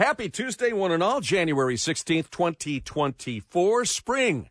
Happy Tuesday, one and all, January 16th, 2024. Spring,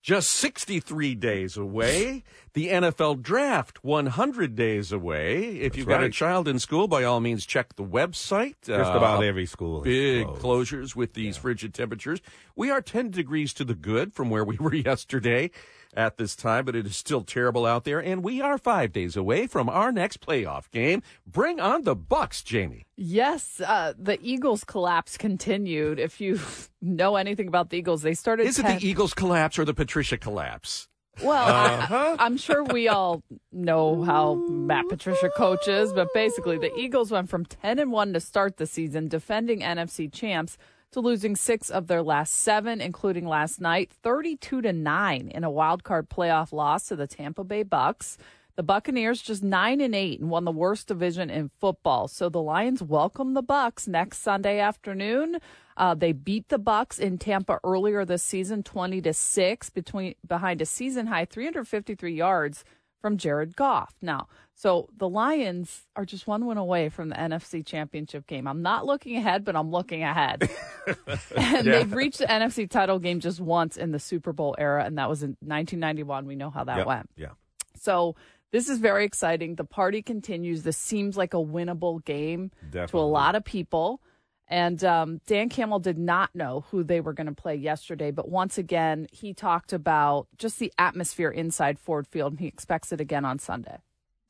just 63 days away. The NFL draft, 100 days away. If you've got a child in school, by all means, check the website. Just Uh, about every school. Big closed. closures with these frigid temperatures. We are 10 degrees to the good from where we were yesterday at this time, but it is still terrible out there. And we are five days away from our next playoff game. Bring on the Bucks, Jamie. Yes, uh, the Eagles collapse continued. If you know anything about the Eagles, they started. Is it 10 the Eagles collapse or the Patricia collapse? Well, Uh-huh. I, am sure we all know how Matt Patricia coaches, but basically, the Eagles went from 10 and 1 to start the season, defending NFC champs, to losing six of their last seven, including last night, 32 to 9 in a wild card playoff loss to the Tampa Bay Bucks. The Buccaneers just 9 and 8 and won the worst division in football. So the Lions welcome the Bucks next Sunday afternoon. Uh, they beat the Bucks in Tampa earlier this season, 20 to 6 between behind a season high 353 yards from Jared Goff. Now, so the Lions are just one win away from the NFC Championship game. I'm not looking ahead, but I'm looking ahead. and they've reached the NFC title game just once in the Super Bowl era, and that was in 1991. We know how that Yep. went. Yeah. So this is very exciting. The party continues. This seems like a winnable game to a lot of people. And um, Dan Campbell did not know who they were going to play yesterday, but once again, he talked about just the atmosphere inside Ford Field, and he expects it again on Sunday.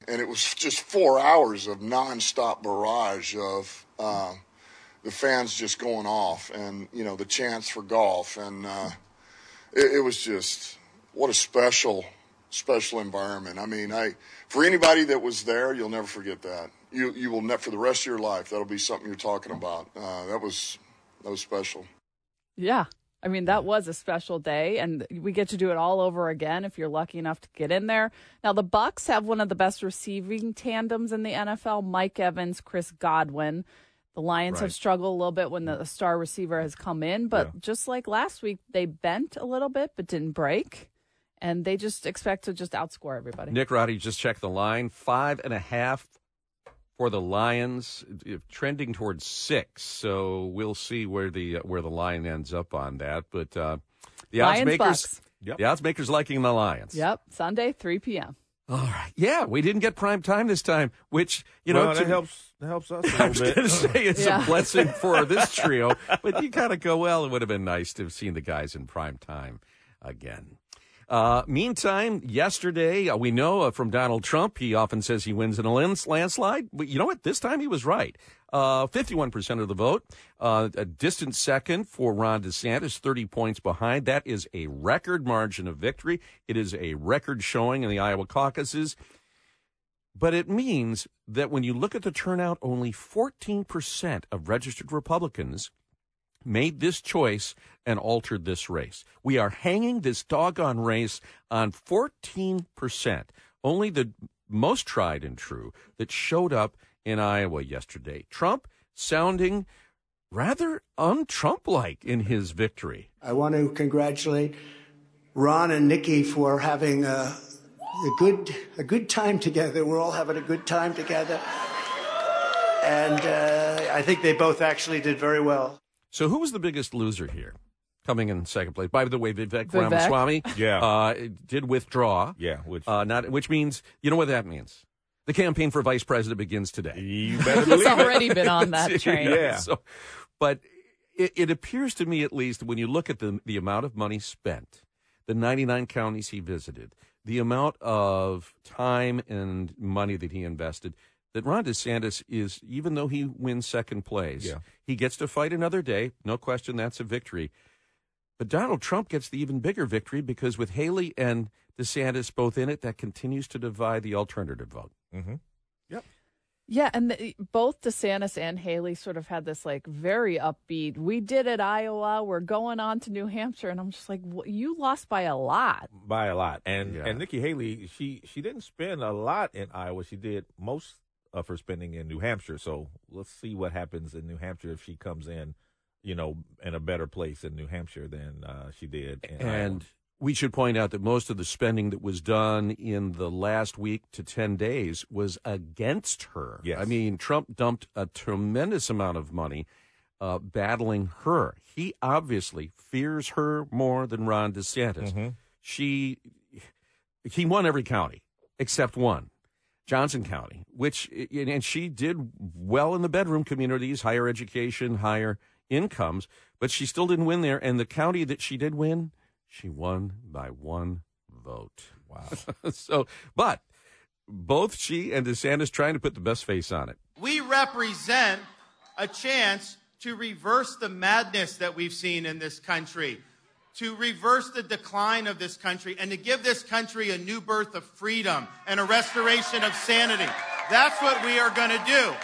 and it was just four hours of nonstop barrage of uh, the fans just going off, and you know the chants for Goff, and uh, it, it was just what a special, special environment. I mean, I for anybody that was there, you'll never forget that. You you will never for the rest of your life. That'll be something you're talking about. Uh, that was that was special. Yeah. I mean, that was a special day, and we get to do it all over again if you're lucky enough to get in there. Now, the Bucks have one of the best receiving tandems in the NFL Mike Evans, Chris Godwin. The Lions have struggled a little bit when the star receiver has come in, but Yeah. just like last week, they bent a little bit but didn't break. And they just expect to just outscore everybody. Nick Roddy just checked the line. Five and a half for the Lions, uh, trending towards six. So we'll see where the uh, where the line ends up on that. But uh, the odds Lions, makers, Bucks. Yep. the odds makers liking the Lions. Yep, Sunday, 3 p.m. All right. Yeah, we didn't get prime time this time, which you know well, to- helps. That helps us I was going to say it's Yeah. a blessing for this trio, but you kind of go, well, it would have been nice to have seen the guys in prime time again. Uh, meantime, yesterday, uh, we know uh, from Donald Trump, he often says he wins in a lands- landslide. But you know what? This time he was right. Uh, 51% of the vote. Uh, a distant second for Ron DeSantis, 30 points behind. That is a record margin of victory. It is a record showing in the Iowa caucuses. But it means that when you look at the turnout, only 14% of registered Republicans made this choice and altered this race. We are hanging this doggone race on 14%. Only the most tried and true that showed up in Iowa yesterday. Trump sounding rather un-Trump like in his victory. I want to congratulate Ron and Nikki for having a, a good a good time together. We're all having a good time together, and uh, I think they both actually did very well. So who was the biggest loser here? Coming in second place. By the way, Vivek, Vivek. Ramaswamy Yeah. uh, did withdraw. Yeah, which Uh, not, which means, you know what that means? The campaign for vice president begins today. you better He's believe it. already been on that train. Yeah. So, but it, it appears to me, at least, when you look at the the amount of money spent, the 99 counties he visited, the amount of time and money that he invested, that Ron DeSantis is, even though he wins second place, Yeah. he gets to fight another day. No question, that's a victory. But Donald Trump gets the even bigger victory because with Haley and DeSantis both in it, that continues to divide the alternative vote. Mhm. Yeah, and the, both DeSantis and Haley sort of had this like very upbeat. We did it, Iowa. We're going on to New Hampshire, and I'm just like, "Wh- you lost by a lot. by a lot. And Yeah. and Nikki Haley, she she didn't spend a lot in Iowa. She did most of her spending in New Hampshire. So let's see what happens in New Hampshire if she comes in, you know, in a better place in New Hampshire than uh, she did in And we should point out that most of the spending that was done in the last week to 10 days was against her. Yes. I mean, Trump dumped a tremendous amount of money uh, battling her. He obviously fears her more than Ron DeSantis. She, he won every county except one, Johnson County, which, and she did well in the bedroom communities, higher education, higher incomes, but she still didn't win there. And the county that she did win, she won by one vote. Wow. so, but both she and DeSantis trying to put the best face on it. We represent a chance to reverse the madness that we've seen in this country, to reverse the decline of this country, and to give this country a new birth of freedom and a restoration of sanity. That's what we are going to do.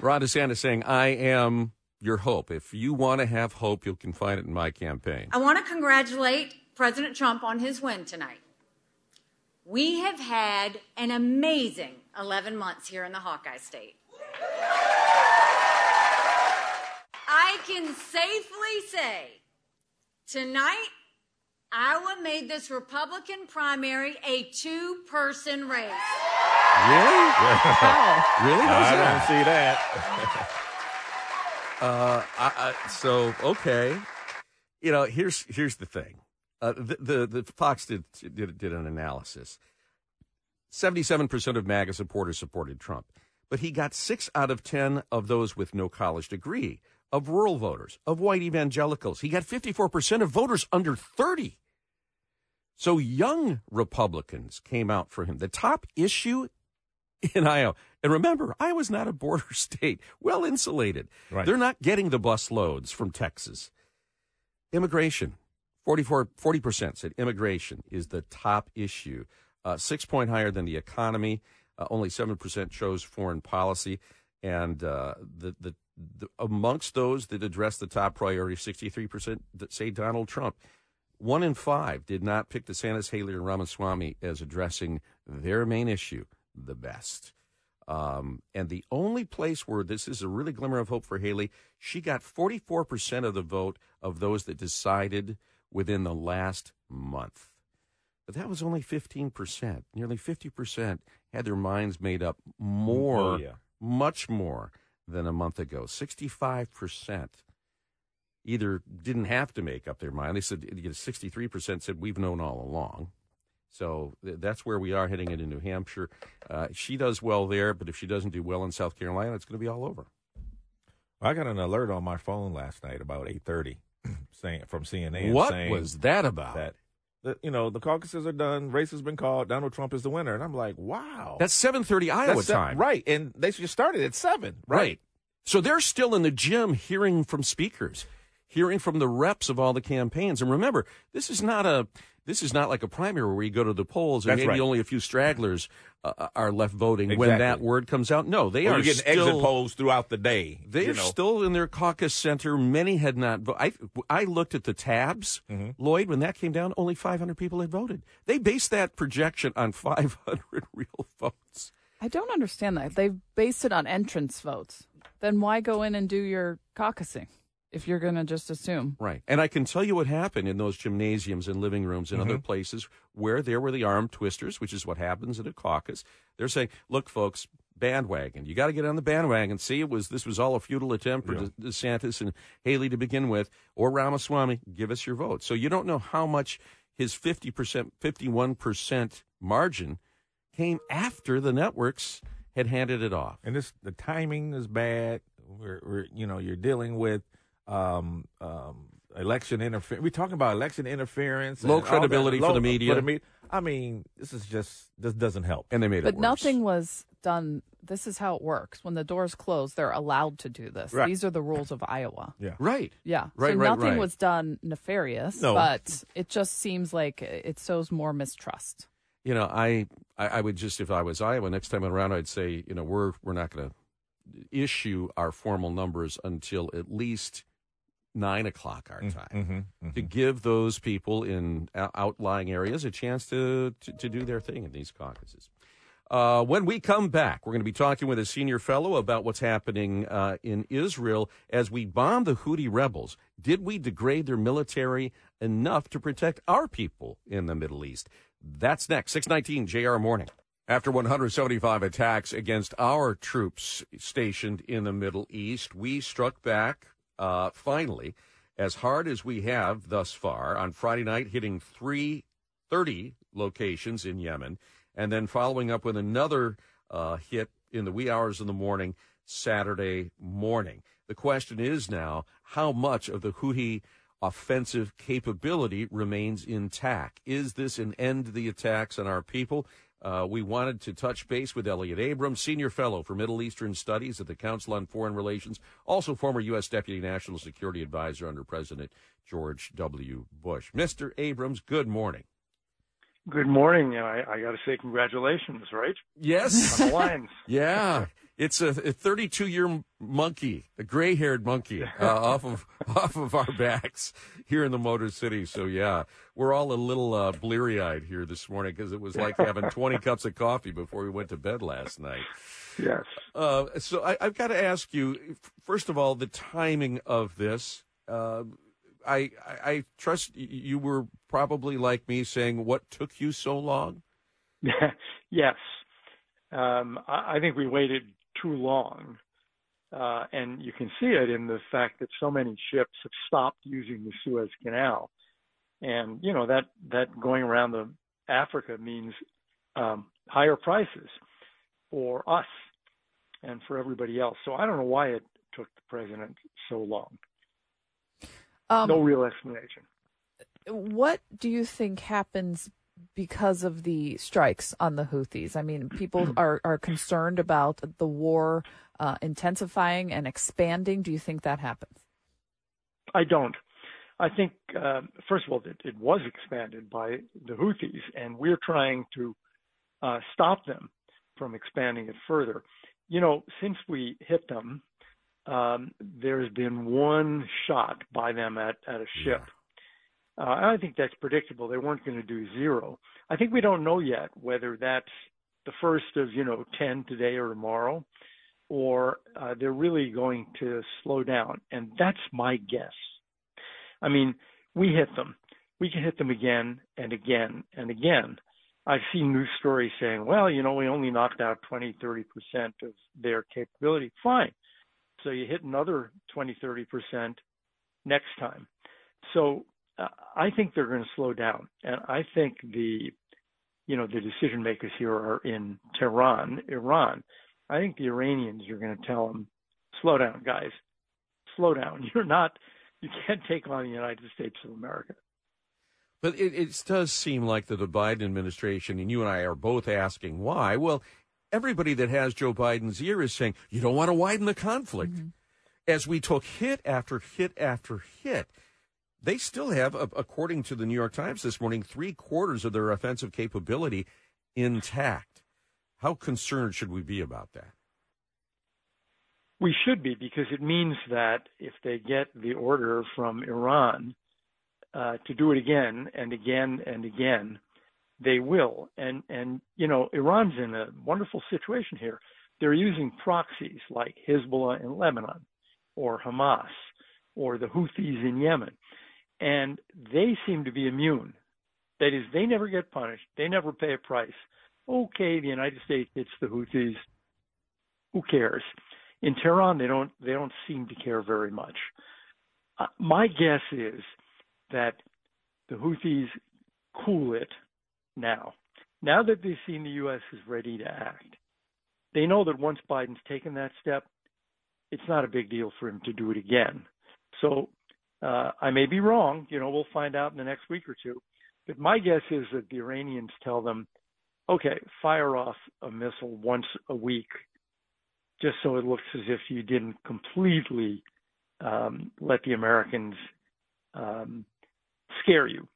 Ron DeSantis saying, I am your hope. If you want to have hope, you can find it in my campaign. I want to congratulate President Trump on his win tonight. We have had an amazing 11 months here in the Hawkeye State. I can safely say tonight, Iowa made this Republican primary a two person race. Really? Wow. Really? How's I that? don't see that. Uh, I, I, so okay, you know, here's here's the thing. Uh, the, the the Fox did did did an analysis. Seventy seven percent of MAGA supporters supported Trump, but he got six out of ten of those with no college degree, of rural voters, of white evangelicals. He got fifty four percent of voters under thirty. So young Republicans came out for him. The top issue in Iowa. And remember, Iowa's not a border state, well insulated. Right. They're not getting the bus loads from Texas. Immigration, 44, 40% said immigration is the top issue, uh, six point higher than the economy. Uh, only 7% chose foreign policy. And uh, the, the, the amongst those that address the top priority, 63% that say Donald Trump. One in five did not pick DeSantis, Haley, or Ramaswamy as addressing their main issue the best. Um, and the only place where this is a really glimmer of hope for Haley, she got 44% of the vote of those that decided within the last month. But that was only 15%. Nearly 50% had their minds made up more, Oh, yeah. much more than a month ago. 65% either didn't have to make up their mind. They said 63% said we've known all along. So th- that's where we are heading into New Hampshire. Uh, she does well there, but if she doesn't do well in South Carolina, it's going to be all over. I got an alert on my phone last night about eight thirty, saying from CNN. what saying was that about? that? You know the caucuses are done. Race has been called. Donald Trump is the winner, and I'm like, wow, That's 7:30 Iowa That's se- time. right? And they just started at seven, Right. right? So they're still in the gym hearing from speakers, hearing from the reps of all the campaigns. And remember, this is not a this is not like a primary where you go to the polls and That's maybe right. only a few stragglers uh, are left voting when that word comes out. No, they Or are you're getting still exit polls throughout the day. They're you know. still in their caucus center. Many had not. vo- I I looked at the tabs, Mm-hmm. Lloyd. When that came down, only 500 people had voted. They based that projection on 500 real votes. I don't understand that. They've based it on entrance votes. Then why go in and do your caucusing if you're going to just assume? Right. And I can tell you what happened in those gymnasiums and living rooms and Mm-hmm. other places where there were the arm twisters, which is what happens at a caucus. They're saying, "Look, folks." Bandwagon. You got to get on the bandwagon. See, it was this was all a futile attempt for Yeah. De- DeSantis and Haley to begin with, or Ramaswamy. Give us your vote. So you don't know how much his fifty percent, fifty-one percent margin came after the networks had handed it off. and this the timing is bad. We're, we're you know you're dealing with um, um, election interference. We're talking about election interference, Low all that. credibility for the media. me- I mean, this is just this doesn't help. And they made it But nothing was done. This is how it works. When the doors close, they're allowed to do this. Right. These are the rules of Iowa. Yeah, Right. Yeah. Right, so right, nothing right. was done nefarious, No. but it just seems like it sows more mistrust. you know, I, I I would just if I was Iowa next time around, I'd say, you know, we're we're not going to issue our formal numbers until at least nine o'clock our time hmm to give those people in outlying areas a chance to, to to do their thing in these caucuses. Uh, when we come back, we're going to be talking with a senior fellow about what's happening uh, in Israel as we bomb the Houthi rebels. Did we degrade their military enough to protect our people in the Middle East? That's next. 619 JR Morning. After 175 attacks against our troops stationed in the Middle East, we struck back uh, finally as hard as we have thus far on Friday night, hitting 330 locations in Yemen, and then following up with another uh, hit in the wee hours of the morning Saturday morning. The question is now how much of the Houthi offensive capability remains intact? Is this an end to the attacks on our people? Uh, we wanted to touch base with Elliot Abrams, Senior Fellow for Middle Eastern Studies at the Council on Foreign Relations, also former U.S. Deputy National Security Advisor under President George W. Bush. Mr. Abrams, good morning. Good morning. I, I got to say congratulations, right? Yes. On the lines. yeah. It's a 32 year monkey, a gray haired monkey uh, off of off of our backs here in the Motor City. So yeah, we're all a little uh, bleary eyed here this morning because it was like having 20 cups of coffee before we went to bed last night. Yes. Uh, so I, have got to ask you first of all the timing of this. Uh, I, I I trust you were probably like me saying what took you so long. yes. Um, I, I think we waited too long. Uh, and you can see it in the fact that so many ships have stopped using the Suez Canal. And, you know, that, that going around the Africa means um, higher prices for us and for everybody else. So I don't know why it took the president so long. Um, no real explanation. What do you think happens because of the strikes on the Houthis. I mean, people are, are concerned about the war uh, intensifying and expanding. Do you think that happens? I don't. I think, uh, first of all, it, it, was expanded by the Houthis, and we're trying to uh, stop them from expanding it further. You know, since we hit them, um, there's been one shot by them at, at a ship. Yeah uh, I think that's predictable. They weren't going to do zero. I think we don't know yet whether that's the first of, you know, 10 today or tomorrow, or uh, they're really going to slow down. And that's my guess. I mean, we hit them. We can hit them again and again and again. I've seen news stories saying, well, you know, we only knocked out 20, 30% of their capability. Fine. So you hit another 20, 30% next time. So I think they're going to slow down, and I think the you know the decision makers here are in Tehran, Iran. I think the Iranians are going to tell them, slow down, guys, slow down. You're not, you can't take on the United States of America. But it, it does seem like that the Biden administration, and you and I are both asking why. Well, everybody that has Joe Biden's ear is saying you don't want to widen the conflict. Mm-hmm. As we took hit after hit after hit, they still have, according to the New York Times this morning, three quarters of their offensive capability intact. How concerned should we be about that? We should be because it means that if they get the order from Iran uh, to do it again and again and again, they will. And and you know, Iran's in a wonderful situation here. They're using proxies like Hezbollah in Lebanon, or Hamas, or the Houthis in Yemen and they seem to be immune. That is, they never get punished. They never pay a price. Okay, the United States hits the Houthis. Who cares? In Tehran, they don't. They don't seem to care very much. Uh, my guess is that the Houthis cool it now. Now that they've seen the U.S. is ready to act, they know that once Biden's taken that step, it's not a big deal for him to do it again. So uh, I may be wrong. You know, we'll find out in the next week or two. But my guess is that the Iranians tell them, okay, fire off a missile once a week, just so it looks as if you didn't completely um, let the Americans um, scare you.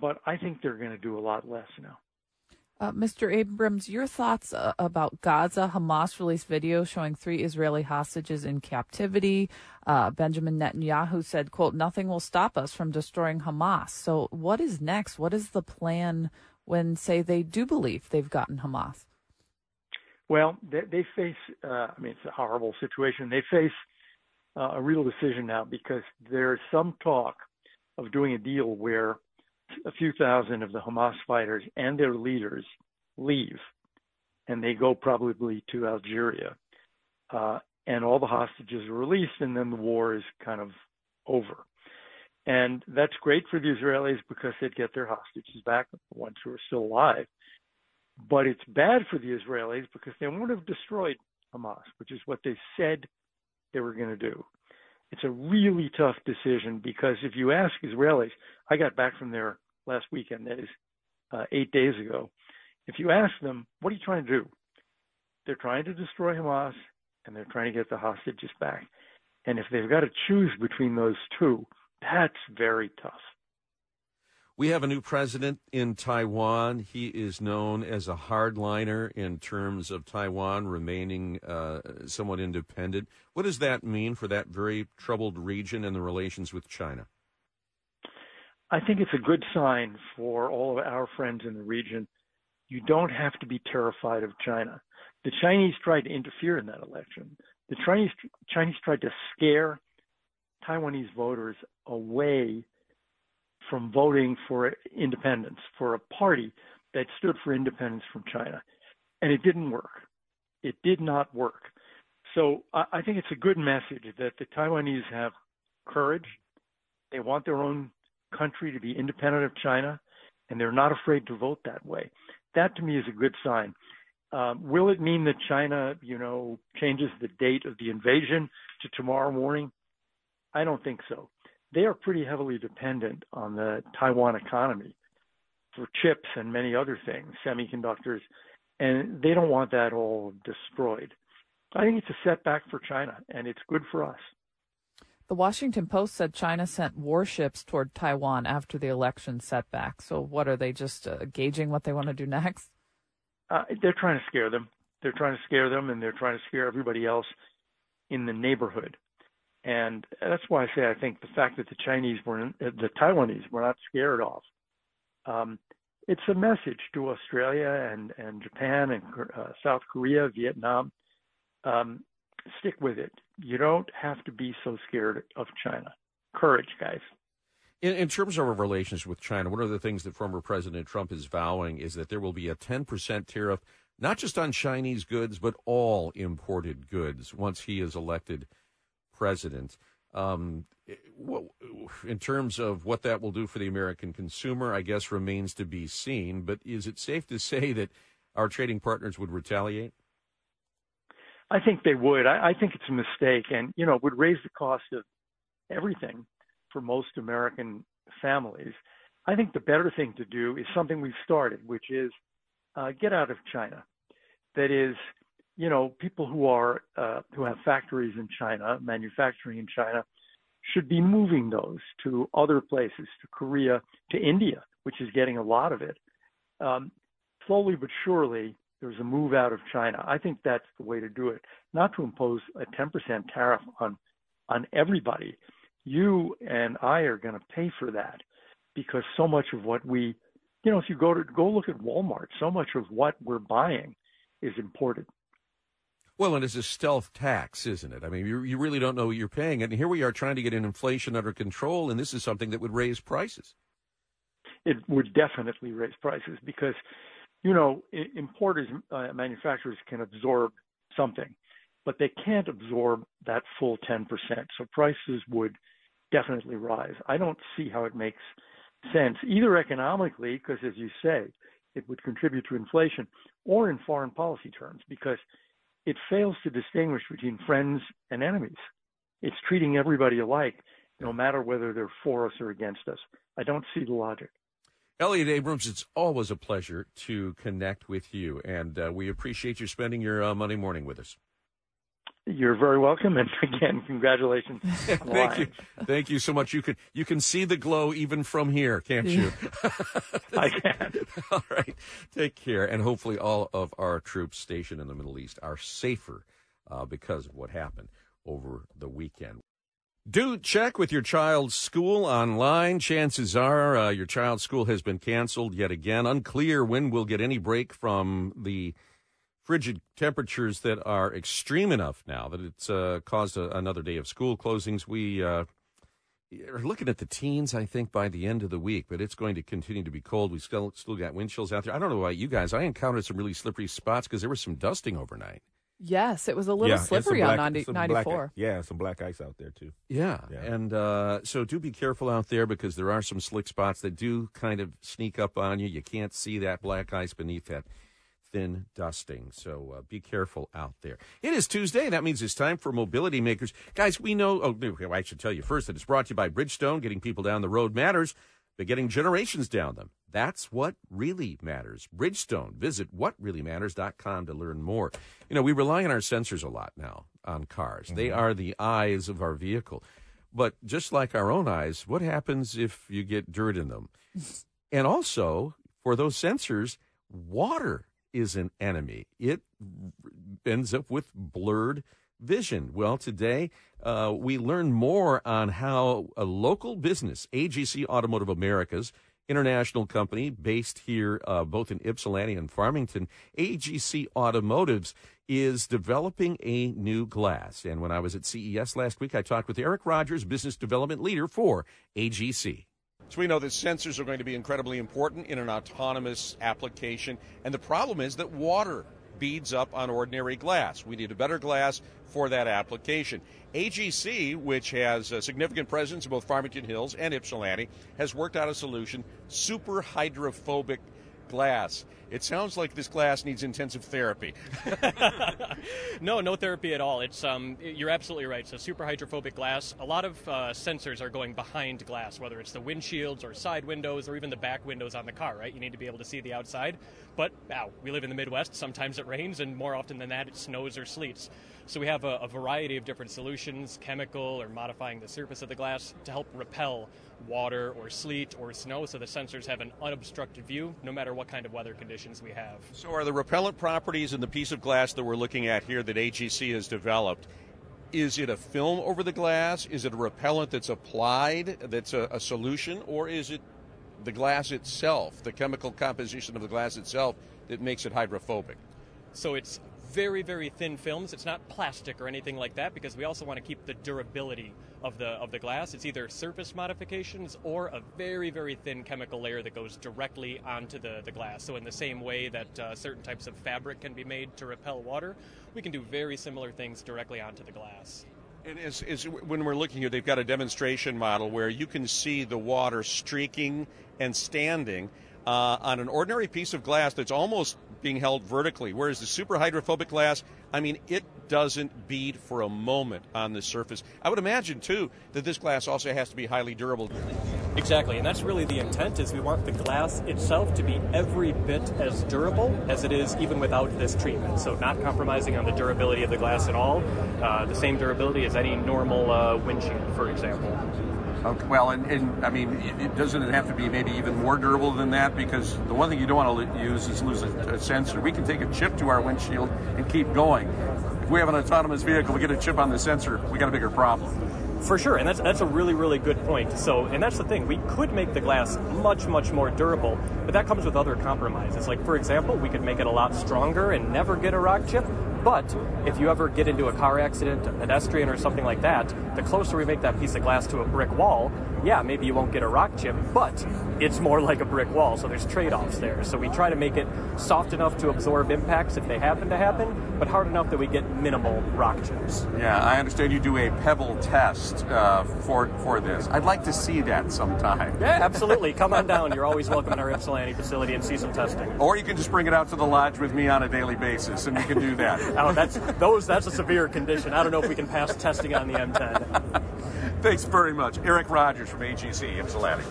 But I think they're going to do a lot less now. Uh, Mr. Abrams, your thoughts uh, about Gaza? Hamas released video showing three Israeli hostages in captivity. Uh, Benjamin Netanyahu said, quote, nothing will stop us from destroying Hamas. So what is next? What is the plan when, say, they do believe they've gotten Hamas? Well, they, they face, uh, I mean, it's a horrible situation. They face uh, a real decision now because there's some talk of doing a deal where a few thousand of the Hamas fighters and their leaders leave. and they go probably to Algeria. Uh, and all the hostages are released, and then the war is kind of over. And that's great for the Israelis because they'd get their hostages back, the ones who are still alive. But it's bad for the Israelis because they would have destroyed Hamas, which is what they said they were going to do. It's a really tough decision because if you ask Israelis, I got back from there last weekend, that is uh, eight days ago. If you ask them, what are you trying to do? They're trying to destroy Hamas and they're trying to get the hostages back. And if they've got to choose between those two, that's very tough. We have a new president in Taiwan. He is known as a hardliner in terms of Taiwan remaining uh, somewhat independent. What does that mean for that very troubled region and the relations with China? I think it's a good sign for all of our friends in the region. You don't have to be terrified of China. The Chinese tried to interfere in that election. The Chinese Chinese tried to scare Taiwanese voters away from voting for independence, for a party that stood for independence from China. And it didn't work. It did not work. So I, I think it's a good message that the Taiwanese have courage. They want their own country to be independent of China, and they're not afraid to vote that way. That to me is a good sign. Um, will it mean that China, you know, changes the date of the invasion to tomorrow morning? I don't think so. They are pretty heavily dependent on the Taiwan economy for chips and many other things, semiconductors, and they don't want that all destroyed. I think it's a setback for China, and it's good for us. The Washington Post said China sent warships toward Taiwan after the election setback. So, what are they just uh, gauging what they want to do next? Uh, they're trying to scare them. They're trying to scare them, and they're trying to scare everybody else in the neighborhood. And that's why I say I think the fact that the Chinese were, the Taiwanese were not scared off. Um, it's a message to Australia and, and Japan and uh, South Korea, Vietnam. Um, stick with it. You don't have to be so scared of China. Courage, guys. In, in, terms of our relations with China, one of the things that former President Trump is vowing is that there will be a 10% tariff, not just on Chinese goods, but all imported goods once he is elected president. Um, in terms of what that will do for the American consumer, I guess remains to be seen. But is it safe to say that our trading partners would retaliate? I think they would. I, I think it's a mistake, and you know, it would raise the cost of everything for most American families. I think the better thing to do is something we've started, which is uh, get out of China. That is, you know, people who are uh, who have factories in China, manufacturing in China, should be moving those to other places, to Korea, to India, which is getting a lot of it. Um, slowly but surely, there's a move out of China. I think that's the way to do it, not to impose a 10% tariff on on everybody. You and I are going to pay for that because so much of what we, you know, if you go to go look at Walmart, so much of what we're buying is imported. Well, and it's a stealth tax, isn't it? I mean, you, you really don't know what you're paying. And here we are trying to get an inflation under control, and this is something that would raise prices. It would definitely raise prices because, you know, importers, uh, manufacturers can absorb something, but they can't absorb that full 10%. So prices would definitely rise. I don't see how it makes sense, either economically, because as you say, it would contribute to inflation, or in foreign policy terms, because – it fails to distinguish between friends and enemies. It's treating everybody alike, no matter whether they're for us or against us. I don't see the logic. Elliot Abrams, it's always a pleasure to connect with you, and uh, we appreciate you spending your uh, Monday morning with us. You're very welcome, and again, congratulations. Thank you, thank you so much. You can you can see the glow even from here, can't you? I can. all right, take care, and hopefully, all of our troops stationed in the Middle East are safer uh, because of what happened over the weekend. Do check with your child's school online. Chances are uh, your child's school has been canceled yet again. Unclear when we'll get any break from the frigid temperatures that are extreme enough now that it's uh, caused a, another day of school closings. We, uh, are looking at the teens, I think, by the end of the week, but it's going to continue to be cold. We still still got wind chills out there. I don't know about you guys. I encountered some really slippery spots because there was some dusting overnight. Yes, it was a little yeah, slippery black- on 90, some black- 94. yeah, some black ice out there too. Yeah, Yeah. and uh, so do be careful out there because there are some slick spots that do kind of sneak up on you. You can't see that black ice beneath that thin dusting, so uh, be careful out there. It is Tuesday, that means it's time for Mobility Makers. Guys, we know, oh, I should tell you first that it's brought to you by Bridgestone. Getting people down the road matters, but getting generations down them, that's what really matters. Bridgestone. Visit whatreallymatters.com to learn more. You know, we rely on our sensors a lot now on cars. They mm-hmm. are the eyes of our vehicle. But just like our own eyes, what happens if you get dirt in them? and also, for those sensors, water is an enemy. It ends up with blurred vision. Well, today uh, we learn more on how a local business, AGC Automotive Americas, international company based here uh, both in Ypsilanti and Farmington, AGC Automotives is developing a new glass. And when I was at CES last week, I talked with Eric Rogers, business development leader for AGC. So we know that sensors are going to be incredibly important in an autonomous application. And the problem is that water beads up on ordinary glass. We need a better glass for that application. AGC, which has a significant presence in both Farmington Hills and Ypsilanti, has worked out a solution super hydrophobic glass. It sounds like this glass needs intensive therapy. no, no therapy at all. It's um, you're absolutely right. So super hydrophobic glass. A lot of uh, sensors are going behind glass, whether it's the windshields or side windows or even the back windows on the car. Right, you need to be able to see the outside. But wow, we live in the Midwest. Sometimes it rains, and more often than that, it snows or sleets. So we have a, a variety of different solutions, chemical or modifying the surface of the glass to help repel water or sleet or snow, so the sensors have an unobstructed view, no matter what kind of weather conditions we have. So, are the repellent properties in the piece of glass that we're looking at here that AGC has developed? Is it a film over the glass? Is it a repellent that's applied, that's a, a solution, or is it the glass itself, the chemical composition of the glass itself, that makes it hydrophobic? So it's very, very thin films. It's not plastic or anything like that because we also want to keep the durability of the of the glass. It's either surface modifications or a very, very thin chemical layer that goes directly onto the, the glass. So in the same way that uh, certain types of fabric can be made to repel water, we can do very similar things directly onto the glass. And is, when we're looking here, they've got a demonstration model where you can see the water streaking and standing uh, on an ordinary piece of glass that's almost being held vertically. Whereas the super hydrophobic glass, I mean, it doesn't bead for a moment on the surface. I would imagine too that this glass also has to be highly durable. Exactly, and that's really the intent is we want the glass itself to be every bit as durable as it is even without this treatment. So not compromising on the durability of the glass at all. Uh, the same durability as any normal uh, windshield, for example. Okay, well, and, and I mean, it, doesn't it have to be maybe even more durable than that? Because the one thing you don't want to use is lose a, a sensor. We can take a chip to our windshield and keep going. If we have an autonomous vehicle, we get a chip on the sensor, we got a bigger problem. For sure, and that's that's a really really good point. So, and that's the thing, we could make the glass much much more durable, but that comes with other compromises. Like for example, we could make it a lot stronger and never get a rock chip. But if you ever get into a car accident, a pedestrian, or something like that, the closer we make that piece of glass to a brick wall, yeah, maybe you won't get a rock chip, but it's more like a brick wall. So there's trade offs there. So we try to make it soft enough to absorb impacts if they happen to happen, but hard enough that we get minimal rock chips. Yeah, I understand you do a pebble test uh, for for this. I'd like to see that sometime. Yeah, absolutely. Come on down. You're always welcome in our Ypsilanti facility and see some testing. Or you can just bring it out to the lodge with me on a daily basis, and we can do that. oh, that's those. That's a severe condition. I don't know if we can pass testing on the M10. Thanks very much, Eric Rogers from AGC in Ypsilanti.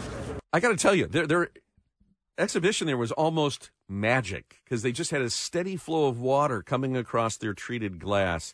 I got to tell you, their their exhibition there was almost magic because they just had a steady flow of water coming across their treated glass,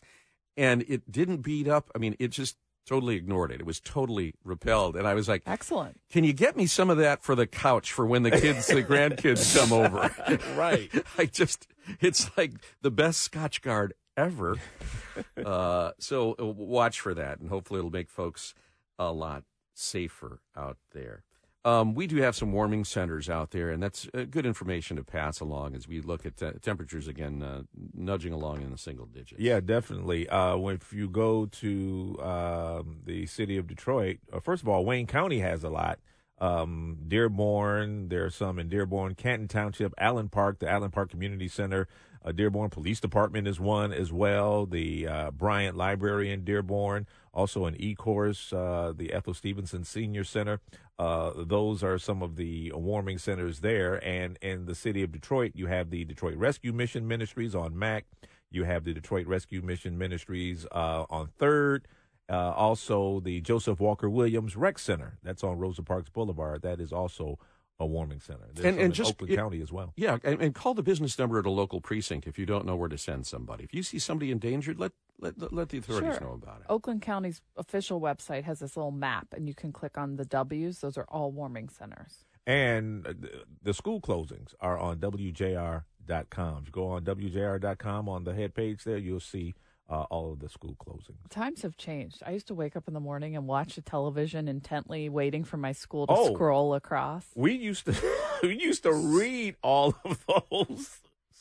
and it didn't beat up. I mean, it just totally ignored it. It was totally repelled, and I was like, "Excellent! Can you get me some of that for the couch for when the kids, the grandkids, come over?" right. I just, it's like the best Scotchgard ever. uh, so uh, watch for that, and hopefully it'll make folks a lot safer out there. Um, we do have some warming centers out there, and that's uh, good information to pass along as we look at uh, temperatures again uh, nudging along in the single digits. Yeah, definitely. Uh, if you go to um, the city of Detroit, uh, first of all, Wayne County has a lot. Um, Dearborn, are some in Dearborn, Canton Township, Allen Park, the Allen Park Community Center, uh, Dearborn Police Department is one as well. The Bryant Library in Dearborn, also an Ecorse, uh, the Ethel Stevenson Senior Center. Uh, those are some of the warming centers there. And in the city of Detroit, you have the Detroit Rescue Mission Ministries on Mack. You have the Detroit Rescue Mission Ministries uh, on Third. Uh, also, the Joseph Walker Williams Rec Center. That's on Rosa Parks Boulevard. That is also a warming center. There's and, some and in just Oakland it- County as well. Yeah, and, and call the business number at a local precinct if you don't know where to send somebody. If you see somebody endangered, let let, let the authorities Sure. know about it. Oakland County's official website has this little map, and you can click on the W's. Those are all warming centers. And uh, the- the school closings are on WJR.com. If you go on WJR.com on the head page there, you'll see uh, all of the school closings. Times have changed. I used to wake up in the morning and watch the television intently, waiting for my school to Oh. scroll across. We used to we used to read all of those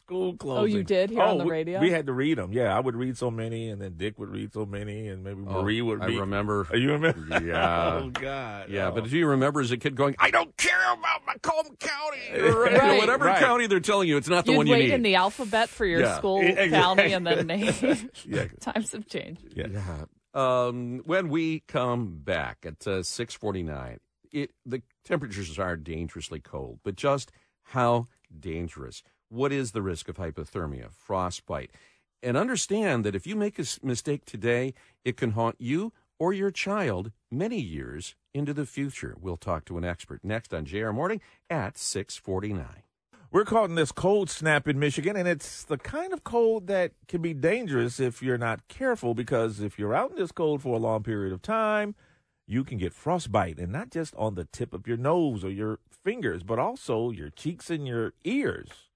school closings. Oh, you did here on the we- radio? We had to read them. Yeah, I would read so many, and then Dick would read so many, and maybe Oh, Marie would I read. remember. Oh, you remember? Yeah. oh God. Yeah, Oh. but do you remember as a kid going, I don't care about Macomb County or you know, Right. whatever Right. county they're telling you, it's not the You'd one you wait need. in the alphabet for your Yeah. school exactly. county and then name. Yeah. Times have changed. Yeah. Yeah. Um, when we come back at uh, six forty nine, it the temperatures are dangerously cold, but just how dangerous? What is the risk of hypothermia, frostbite? And understand that if you make a mistake today, it can haunt you or your child many years into the future. We'll talk to an expert next on JR Morning at six forty nine. We're caught in this cold snap in Michigan, and it's the kind of cold that can be dangerous if you're not careful. Because if you're out in this cold for a long period of time, you can get frostbite, and not just on the tip of your nose or your fingers, but also your cheeks and your ears.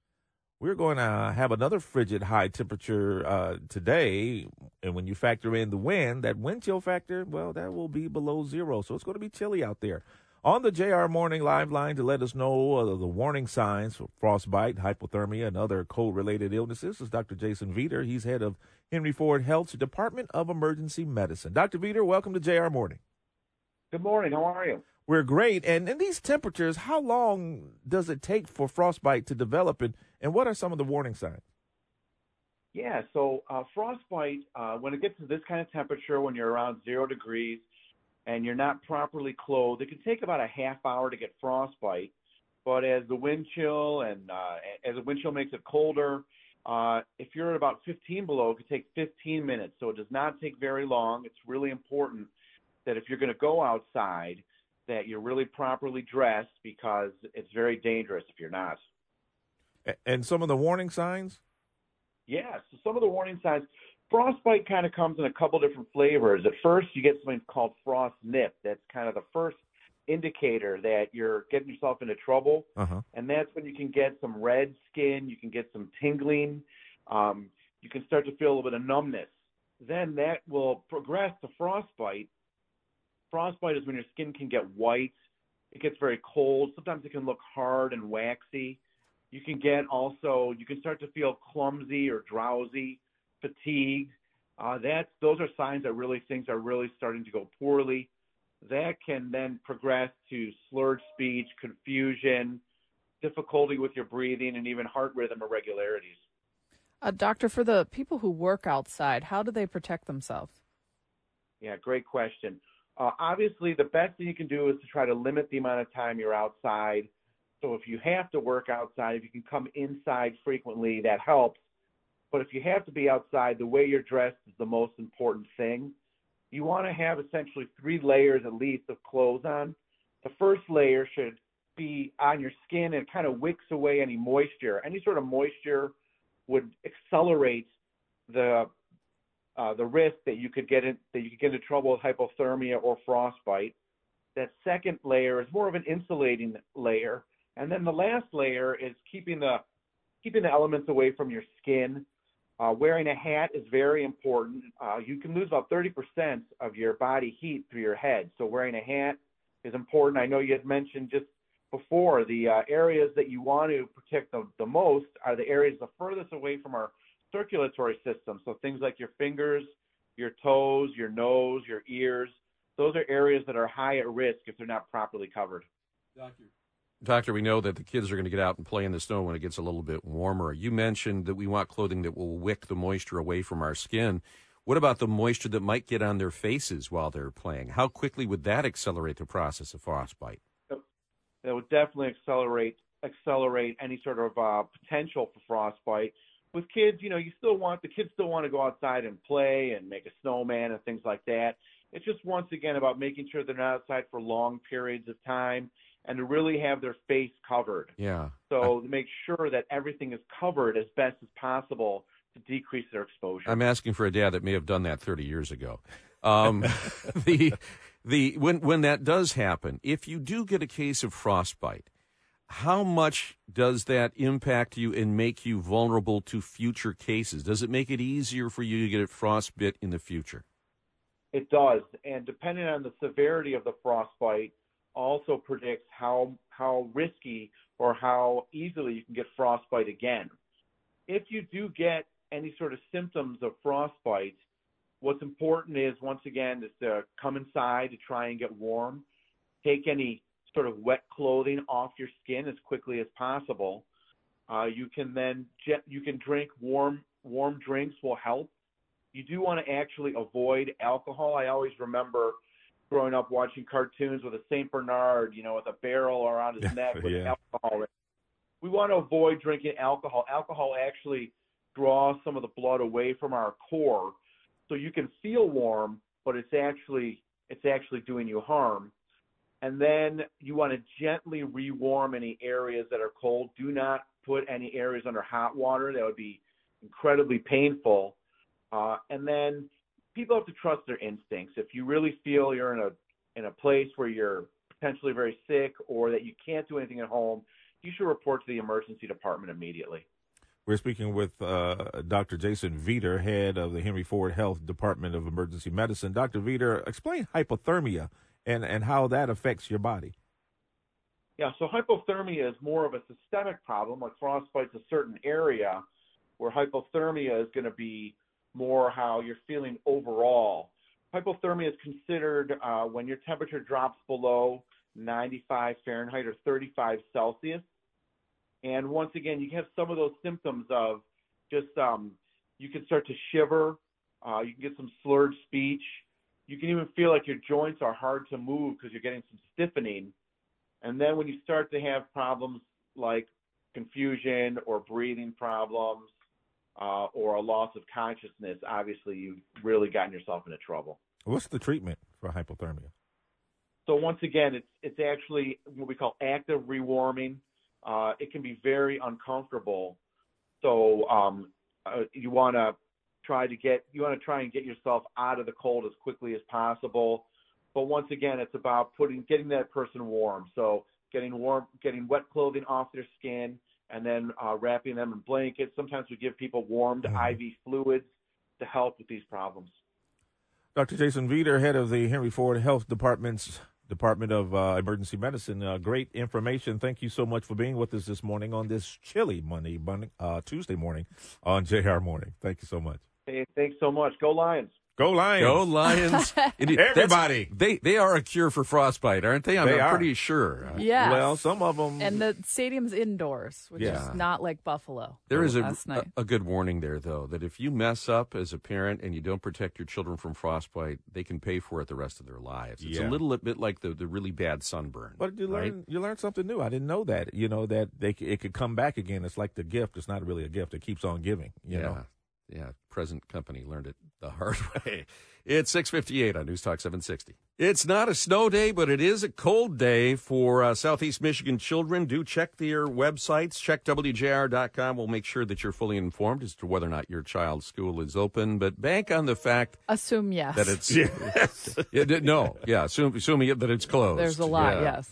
We're going to have another frigid high temperature uh, today, and when you factor in the wind, that wind chill factor, well, that will be below zero. So it's going to be chilly out there. On the JR Morning Live line to let us know uh, the warning signs for frostbite, hypothermia, and other cold related illnesses is Dr. Jason Veter. He's head of Henry Ford Health's Department of Emergency Medicine. Dr. Veter, welcome to JR Morning. Good morning. How are you? We're great. And in these temperatures, how long does it take for frostbite to develop, and, and what are some of the warning signs? Yeah, so uh, frostbite, uh, when it gets to this kind of temperature, when you're around zero degrees and you're not properly clothed, it can take about a half hour to get frostbite. But as the wind chill and uh, as the wind chill makes it colder, uh, if you're at about 15 below, it could take 15 minutes. So it does not take very long. It's really important that if you're going to go outside, that you're really properly dressed because it's very dangerous if you're not. And some of the warning signs? Yeah, so some of the warning signs. Frostbite kind of comes in a couple different flavors. At first, you get something called frost nip. That's kind of the first indicator that you're getting yourself into trouble. Uh huh. And that's when you can get some red skin, you can get some tingling, um, you can start to feel a little bit of numbness. Then that will progress to frostbite. Frostbite is when your skin can get white, it gets very cold. Sometimes it can look hard and waxy. You can get also, you can start to feel clumsy or drowsy, fatigued. Uh, that's those are signs that really things are really starting to go poorly. That can then progress to slurred speech, confusion, difficulty with your breathing, and even heart rhythm irregularities. Uh, doctor, for the people who work outside, how do they protect themselves? Yeah, great question. Uh, obviously, the best thing you can do is to try to limit the amount of time you're outside. So if you have to work outside, if you can come inside frequently, that helps. But if you have to be outside, the way you're dressed is the most important thing. You want to have essentially three layers at least of clothes on. The first layer should be on your skin and kind of wicks away any moisture. Any sort of moisture would accelerate the uh, the risk that you could get in, that you could get into trouble with hypothermia or frostbite. That second layer is more of an insulating layer, and then the last layer is keeping the keeping the elements away from your skin. Uh, wearing a hat is very important. Uh, you can lose about 30% of your body heat through your head, so wearing a hat is important. I know you had mentioned just before the uh, areas that you want to protect the, the most are the areas the furthest away from our circulatory system. So things like your fingers, your toes, your nose, your ears. Those are areas that are high at risk if they're not properly covered. Doctor. Doctor, we know that the kids are going to get out and play in the snow when it gets a little bit warmer. You mentioned that we want clothing that will wick the moisture away from our skin. What about the moisture that might get on their faces while they're playing? How quickly would that accelerate the process of frostbite? That would definitely accelerate accelerate any sort of uh, potential for frostbite. With kids, you know, you still want the kids still want to go outside and play and make a snowman and things like that. It's just once again about making sure they're not outside for long periods of time and to really have their face covered. Yeah. So to make sure that everything is covered as best as possible to decrease their exposure. I'm asking for a dad that may have done that 30 years ago. Um, the the when when that does happen, if you do get a case of frostbite, how much does that impact you and make you vulnerable to future cases? Does it make it easier for you to get a frostbite in the future? It does, and depending on the severity of the frostbite, also predicts how how risky or how easily you can get frostbite again. If you do get any sort of symptoms of frostbite, what's important is once again is to come inside to try and get warm. Take any sort of wet clothing off your skin as quickly as possible. Uh, you can then you can drink warm warm drinks will help. You do want to actually avoid alcohol. I always remember growing up watching cartoons with a Saint Bernard, you know, with a barrel around his neck with Yeah. alcohol. We want to avoid drinking alcohol. Alcohol actually draws some of the blood away from our core, so you can feel warm, but it's actually it's actually doing you harm. And then you want to gently rewarm any areas that are cold. Do not put any areas under hot water. That would be incredibly painful. Uh, and then people have to trust their instincts. If you really feel you're in a in a place where you're potentially very sick or that you can't do anything at home, you should report to the emergency department immediately. We're speaking with uh, Dr. Jason Veter, head of the Henry Ford Health Department of Emergency Medicine. Dr. Veter, explain hypothermia and, and how that affects your body. Yeah, so hypothermia is more of a systemic problem, like frostbite's a certain area, where hypothermia is going to be more how you're feeling overall. Hypothermia is considered uh, when your temperature drops below 95 Fahrenheit or 35 Celsius. And once again, you have some of those symptoms of just um, you can start to shiver, uh, you can get some slurred speech, you can even feel like your joints are hard to move because you're getting some stiffening. And then when you start to have problems like confusion or breathing problems uh, or a loss of consciousness, obviously you've really gotten yourself into trouble. What's the treatment for hypothermia? So once again, it's it's actually what we call active rewarming. Uh, it can be very uncomfortable. So um, uh, you want to try to get you want to try and get yourself out of the cold as quickly as possible. But once again, it's about putting getting that person warm. So getting warm, getting wet clothing off their skin, and then uh, wrapping them in blankets. Sometimes we give people warmed IV fluids to help with these problems. Dr. Jason Veter, head of the Henry Ford Health Department's Department of uh, Emergency Medicine. Uh, great information. Thank you so much for being with us this morning on this chilly Monday, Monday uh, Tuesday morning on JR Morning. Thank you so much. Hey, thanks so much. Go Lions. Go Lions. Go Lions. Indeed. That's- Everybody. They they are a cure for frostbite, aren't they? I'm, They I'm are. pretty sure. Yeah. Well, some of them. And the stadium's indoors, which Yeah. is not like Buffalo. There is a, a a good warning there, though, that if you mess up as a parent and you don't protect your children from frostbite, they can pay for it the rest of their lives. It's Yeah. a little bit like the, the really bad sunburn. But you right? learn you learn something new. I didn't know that. You know that they it could come back again. It's like the gift. It's not really a gift. It keeps on giving. You yeah. know. Yeah. Present company learned it the hard way. It's 658 on News Talk 760. It's not a snow day, but it is a cold day for uh, Southeast Michigan children. Do check their websites. Check WJR.com. We'll make sure that you're fully informed as to whether or not your child's school is open. But bank on the fact Assume yes. that it's Yeah, d- no, yeah, assume, assuming that it's closed. There's a lot, Yeah. yes.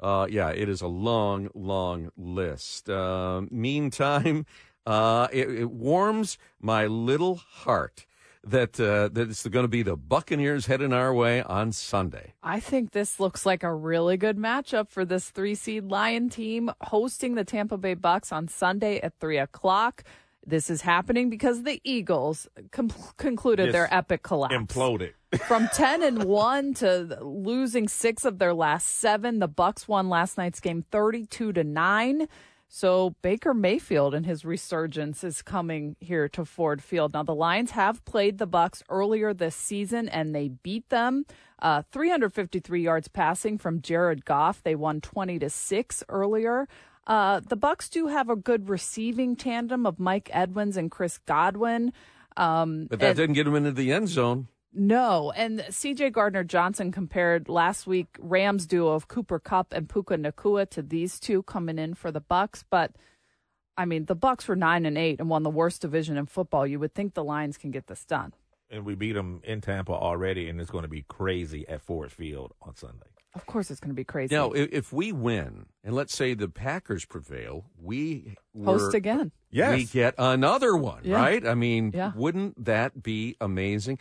Uh, yeah, it is a long, long list. Uh, meantime, uh, it, it warms my little heart that uh, that it's going to be the Buccaneers heading our way on Sunday. I think this looks like a really good matchup for this three seed Lion team hosting the Tampa Bay Bucks on Sunday at three o'clock. This is happening because the Eagles com- concluded Yes. their epic collapse. Imploded. From 10 and 1 to losing 6 of their last 7, the Bucks won last night's game 32 to 9. So Baker Mayfield and his resurgence is coming here to Ford Field. Now the Lions have played the Bucks earlier this season and they beat them. Uh, 353 yards passing from Jared Goff. They won 20 to 6 earlier. Uh, the Bucks do have a good receiving tandem of Mike Evans and Chris Godwin. Um, But that and- didn't get them into the end zone. No, and CJ Gardner Johnson compared last week Rams duo of Cooper Kupp and Puka Nacua to these two coming in for the Bucks, but I mean the Bucks were 9 and 8 and won the worst division in football. You would think the Lions can get this done. And we beat them in Tampa already, and it's going to be crazy at Ford Field on Sunday. Of course it's going to be crazy. Now, if, if we win, and let's say the Packers prevail, we Host were- again. Yes. we get another one, Yeah. right? I mean, Yeah. wouldn't that be amazing?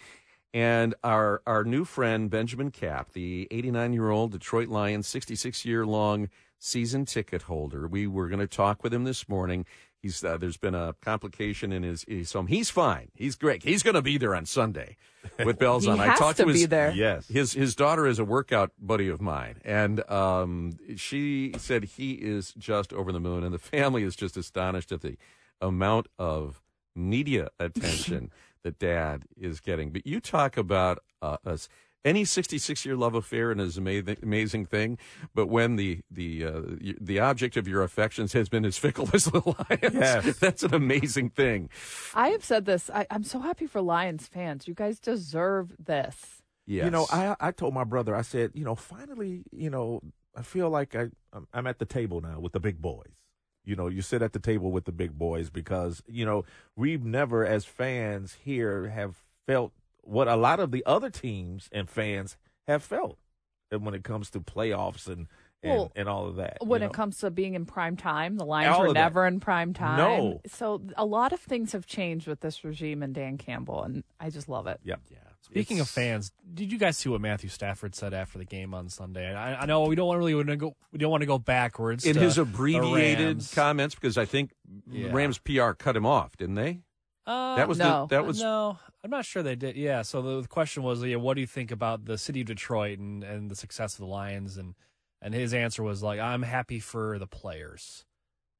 And our our new friend Benjamin Cap, the 89 year old Detroit Lions, 66 year long season ticket holder. We were going to talk with him this morning. He's uh, there's been a complication in his, his home. He's fine. He's great. He's going to be there on Sunday with bells on. I has talked to his, be there. Yes. his his daughter is a workout buddy of mine, and um, she said he is just over the moon, and the family is just astonished at the amount of media attention that Dad is getting. But you talk about uh, us. Any 66 year love affair and is an amazing, amazing thing, but when the the uh, the object of your affections has been as fickle as the lions, Yes. that's an amazing thing. I have said this. I, I'm so happy for Lions fans. You guys deserve this. Yes. You know, I I told my brother, I said, you know, finally, you know, I feel like I I'm, I'm at the table now with the big boys. You know, you sit at the table with the big boys because you know we've never, as fans here, have felt what a lot of the other teams and fans have felt when it comes to playoffs and and, Well, and all of that. you when know? it comes to being in prime time, the Lions All were of that. never in prime time. No. So a lot of things have changed with this regime and Dan Campbell, and I just love it. yeah. yeah. Speaking of fans, did you guys see what Matthew Stafford said after the game on Sunday? I, I know we don't really want to go. We don't want to go backwards in his abbreviated comments because I think Yeah. Rams PR cut him off, didn't they? Uh, That was No. the, that was no. I'm not sure they did. Yeah. So the, the question was, yeah, what do you think about the city of Detroit and, and the success of the Lions? And and his answer was like, I'm happy for the players,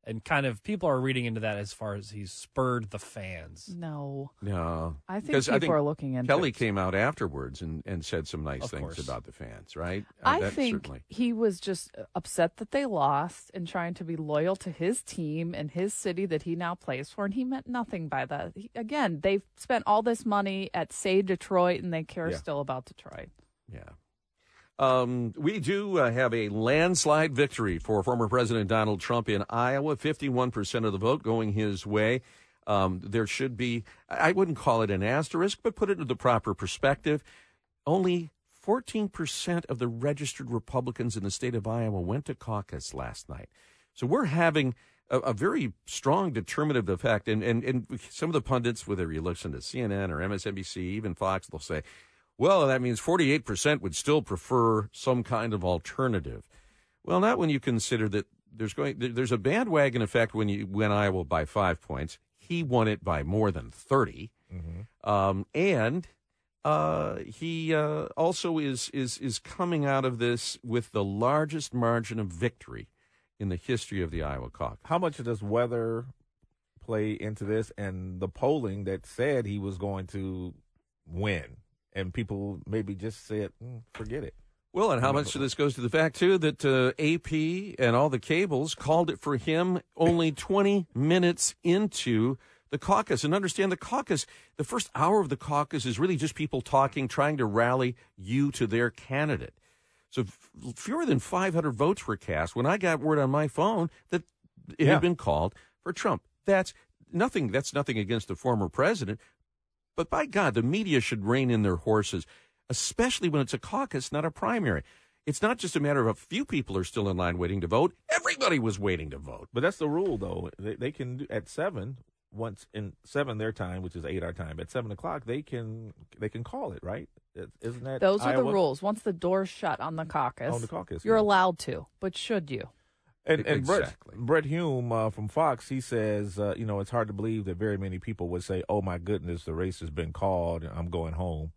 and kind of people are reading into that as far as he's spurred the fans. No, no. I think people I think are looking into Kelly it. came out afterwards and, and said some nice Of things course. about the fans, right? Uh, I that think certainly. he was just upset that they lost and trying to be loyal to his team and his city that he now plays for, and he meant nothing by that. He, again, they've spent all this money at say Detroit, and they care Yeah. still about Detroit. Yeah. Um, we do uh, have a landslide victory for former President Donald Trump in Iowa. 51% of the vote going his way. Um, there should be, I wouldn't call it an asterisk, but put it into the proper perspective. Only 14% of the registered Republicans in the state of Iowa went to caucus last night. So we're having a, a very strong determinative effect. And, and, and some of the pundits, whether you listen to CNN or MSNBC, even Fox, they'll say, well, that means 48% would still prefer some kind of alternative. Well, not when you consider that there's going there's a bandwagon effect when you win Iowa by five points. He won it by more than 30 um, and uh, he uh, also is is is coming out of this with the largest margin of victory in the history of the Iowa caucus. How much does weather play into this and the polling that said he was going to win? And people maybe just said, "Mm, forget it. Well, and how much of this goes to the fact too that uh, AP and all the cables called it for him only 20 minutes into the caucus. And understand the caucus, the first hour of the caucus is really just people talking, trying to rally you to their candidate. So f- fewer than 500 votes were cast when I got word on my phone that it Yeah. had been called for Trump. That's nothing. That's nothing against the former president. But by God, the media should rein in their horses, especially when it's a caucus, not a primary. It's not just a matter of a few people are still in line waiting to vote. Everybody was waiting to vote. But that's the rule, though. They, they can do, at seven. once in seven their time, which is eight our time, at seven o'clock they can they can call it, right? Isn't that those are Iowa? the rules? Once the door's shut on the caucus, On the caucus, you're yeah. allowed to, but should you? And, and Brit, Exactly. Brit Hume uh, from Fox, he says, uh, you know, it's hard to believe that very many people would say, "Oh my goodness, the race has been called. I'm going home."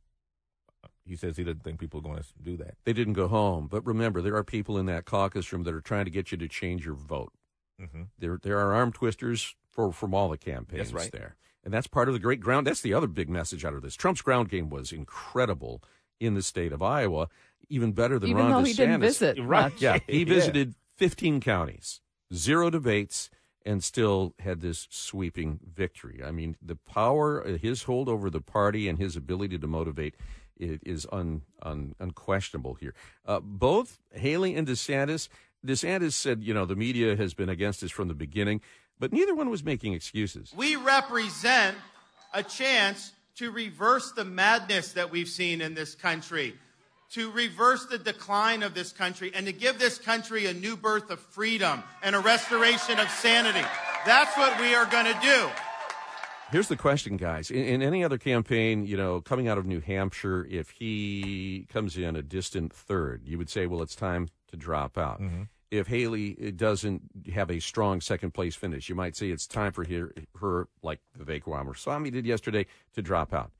He says he doesn't think people are going to do that. They didn't go home, but remember, there are people in that caucus room that are trying to get you to change your vote. Mm-hmm. There, there are arm twisters for from all the campaigns right. there, and that's part of the great ground. That's the other big message out of this. Trump's ground game was incredible in the state of Iowa, even better than Even Ron though DeSantis. he didn't visit Right. much. Yeah, he Yeah. visited 15 counties, zero debates, and still had this sweeping victory. I mean, the power, his hold over the party, and his ability to motivate it is un, un, unquestionable here. Uh, both Haley and DeSantis. DeSantis said, you know, the media has been against us from the beginning, but neither one was making excuses. We represent a chance to reverse the madness that we've seen in this country, to reverse the decline of this country, and to give this country a new birth of freedom and a restoration of sanity. That's what we are going to do. Here's the question, guys. In, in any other campaign, you know, coming out of New Hampshire, if he comes in a distant third, you would say, well, it's time to drop out. Mm-hmm. If Haley eh, doesn't have a strong second place finish, you might say it's time for her, her like Vivek Ramaswamy did yesterday, to drop out.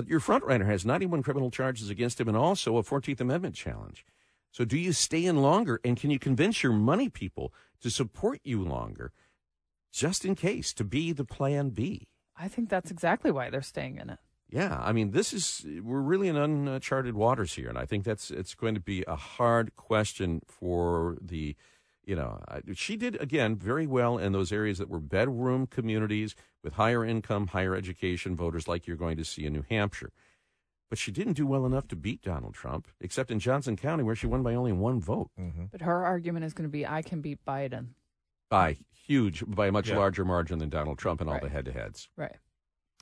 But your front runner has 91 criminal charges against him and also a 14th Amendment challenge. So do you stay in longer and can you convince your money people to support you longer just in case to be the plan B? I think that's exactly why they're staying in it. Yeah, I mean, this is we're really in uncharted waters here, and I think that's it's going to be a hard question for the, you know, I- she did again very well in those areas that were bedroom communities with higher income, higher education voters, like you're going to see in New Hampshire. But she didn't do well enough to beat Donald Trump, except in Johnson County, where she won by only one vote mm-hmm. But her argument is going to be, I can beat Biden. by huge, by a much Yeah. larger margin than Donald Trump in all Right. the head-to-heads. Right.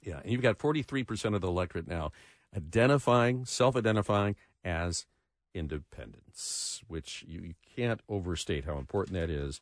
Yeah, and you've got 43% of the electorate now identifying, self identifying as independents, which you, you can't overstate how important that is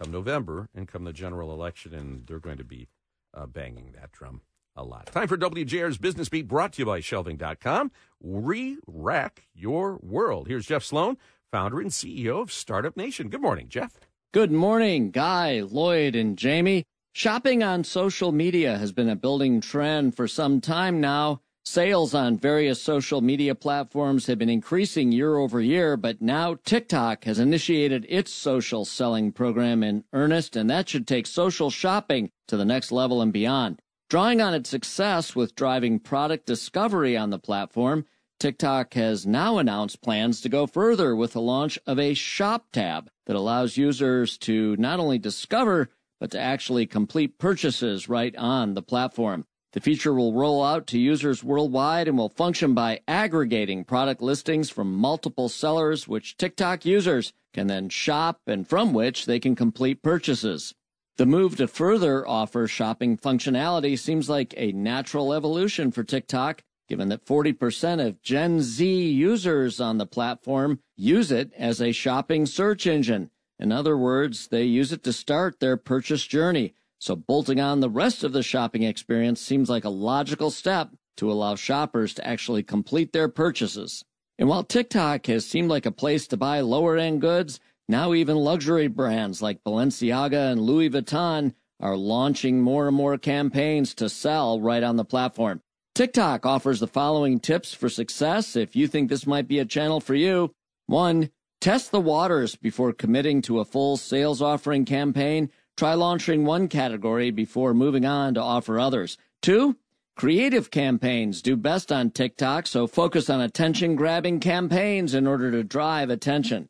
come November and come the general election, and they're going to be uh, banging that drum a lot. Time for WJR's Business Beat brought to you by shelving.com. Re rack your world. Here's Jeff Sloan, founder and CEO of Startup Nation. Good morning, Jeff. Good morning, Guy, Lloyd, and Jamie. Shopping on social media has been a building trend for some time now. Sales on various social media platforms have been increasing year over year, but now TikTok has initiated its social selling program in earnest, and that should take social shopping to the next level and beyond. Drawing on its success with driving product discovery on the platform, TikTok has now announced plans to go further with the launch of a shop tab that allows users to not only discover, but to actually complete purchases right on the platform. The feature will roll out to users worldwide and will function by aggregating product listings from multiple sellers, which TikTok users can then shop and from which they can complete purchases. The move to further offer shopping functionality seems like a natural evolution for TikTok, given that 40% of Gen Z users on the platform use it as a shopping search engine. In other words, they use it to start their purchase journey. So bolting on the rest of the shopping experience seems like a logical step to allow shoppers to actually complete their purchases. And while TikTok has seemed like a place to buy lower end goods, now even luxury brands like Balenciaga and Louis Vuitton are launching more and more campaigns to sell right on the platform. TikTok offers the following tips for success if you think this might be a channel for you. One, test the waters before committing to a full sales offering campaign. Try launching one category before moving on to offer others. Two, creative campaigns do best on TikTok, so focus on attention grabbing campaigns in order to drive attention.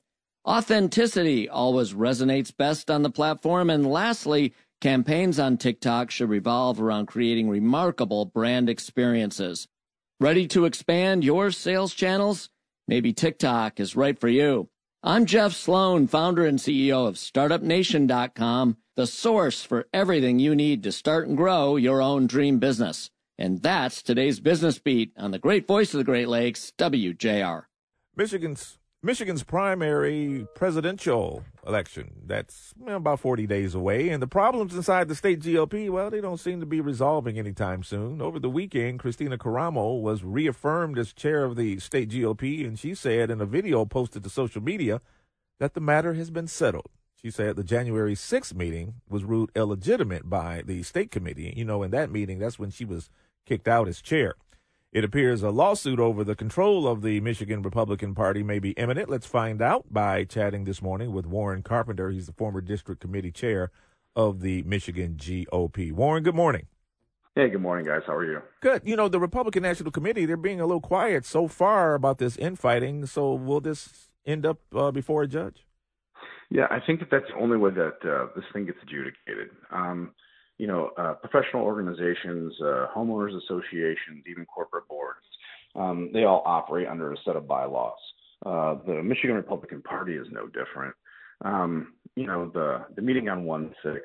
Authenticity always resonates best on the platform. And lastly, campaigns on TikTok should revolve around creating remarkable brand experiences. Ready to expand your sales channels? Maybe TikTok is right for you. I'm Jeff Sloan, founder and CEO of StartupNation.com, the source for everything you need to start and grow your own dream business. And that's today's business beat on the great voice of the Great Lakes, WJR. Michigan's Michigan's primary presidential election. That's about 40 days away. And the problems inside the state GOP, well, they don't seem to be resolving anytime soon. Over the weekend, Kristina Karamo was reaffirmed as chair of the state GOP, and she said in a video posted to social media that the matter has been settled. She said the January 6th meeting was ruled illegitimate by the state committee. You know, in that meeting, that's when she was kicked out as chair. It appears a lawsuit over the control of the Michigan Republican Party may be imminent. Let's find out by chatting this morning with Warren Carpenter. He's the former district committee chair of the Michigan GOP. Warren, good morning. Hey, good morning, guys. How are you? Good. You know, the Republican National Committee, they're being a little quiet so far about this infighting. So will this end up uh, before a judge? Yeah, I think that that's the only way that uh, this thing gets adjudicated. Um, you know, uh, professional organizations, uh, homeowners associations, even corporate boards, um, they all operate under a set of bylaws. Uh, the Michigan Republican Party is no different. Um, you know, the the meeting on one six,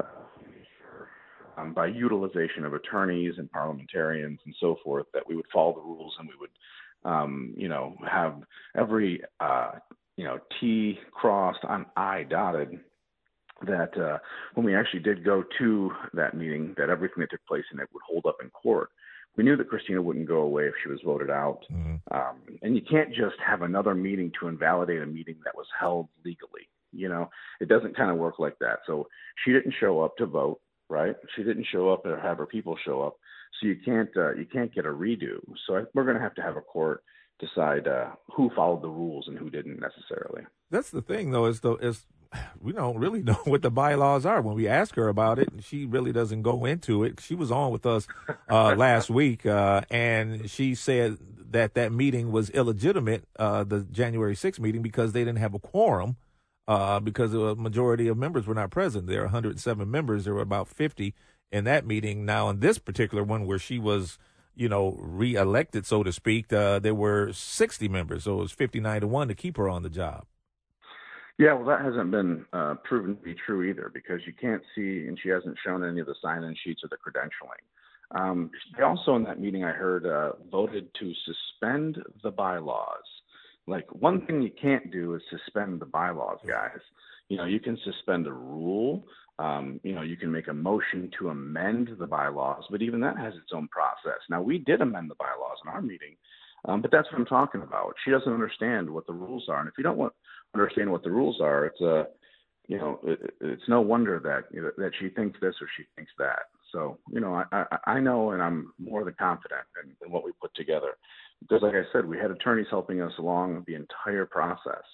uh, um, by utilization of attorneys and parliamentarians and so forth, that we would follow the rules and we would, um, you know, have every uh, you know T crossed on I dotted that uh, when we actually did go to that meeting, that everything that took place in it would hold up in court. We knew that Kristina wouldn't go away if she was voted out. Mm-hmm. Um, and you can't just have another meeting to invalidate a meeting that was held legally. You know, it doesn't kind of work like that. So she didn't show up to vote, right? She didn't show up or have her people show up. So you can't uh, you can't get a redo. So I, we're going to have to have a court decide uh, who followed the rules and who didn't necessarily. That's the thing, though, is the is we don't really know what the bylaws are. When we ask her about it, she really doesn't go into it. She was on with us uh, last week, uh, and she said that that meeting was illegitimate, uh, the January 6th meeting, because they didn't have a quorum, uh, because a majority of members were not present. There are 107 members. There were about 50 in that meeting. Now, in this particular one, where she was you know, reelected, so to speak, uh, there were 60 members, so it was 59 to 1 to keep her on the job. Yeah, well, that hasn't been uh, proven to be true either because you can't see, and she hasn't shown any of the sign-in sheets or the credentialing. Um, they also, in that meeting, I heard uh, voted to suspend the bylaws. Like one thing you can't do is suspend the bylaws, guys. You know, you can suspend a rule. Um, you know, you can make a motion to amend the bylaws, but even that has its own process. Now, we did amend the bylaws in our meeting, um, but that's what I'm talking about. She doesn't understand what the rules are, and if you don't want, understand what the rules are, it's a, you know, it, it's no wonder that you know, that she thinks this or she thinks that. So, you know, I, I, I know, and I'm more than confident in, in what we put together, because, like I said, we had attorneys helping us along the entire process.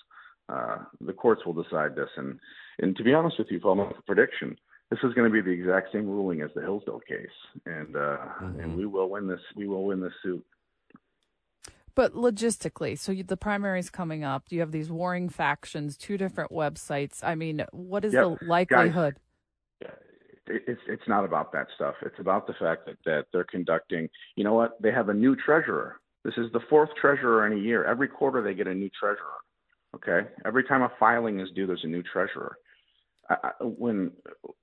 Uh, the courts will decide this, and and to be honest with you, Paul, my prediction this is going to be the exact same ruling as the Hillsdale case, and uh, mm-hmm. and we will win this. We will win this suit. But logistically, so you, the primary is coming up. You have these warring factions, two different websites. I mean, what is yep. the likelihood? Guys, it's it's not about that stuff. It's about the fact that that they're conducting. You know what? They have a new treasurer. This is the fourth treasurer in a year. Every quarter they get a new treasurer. Okay. Every time a filing is due, there's a new treasurer. I, when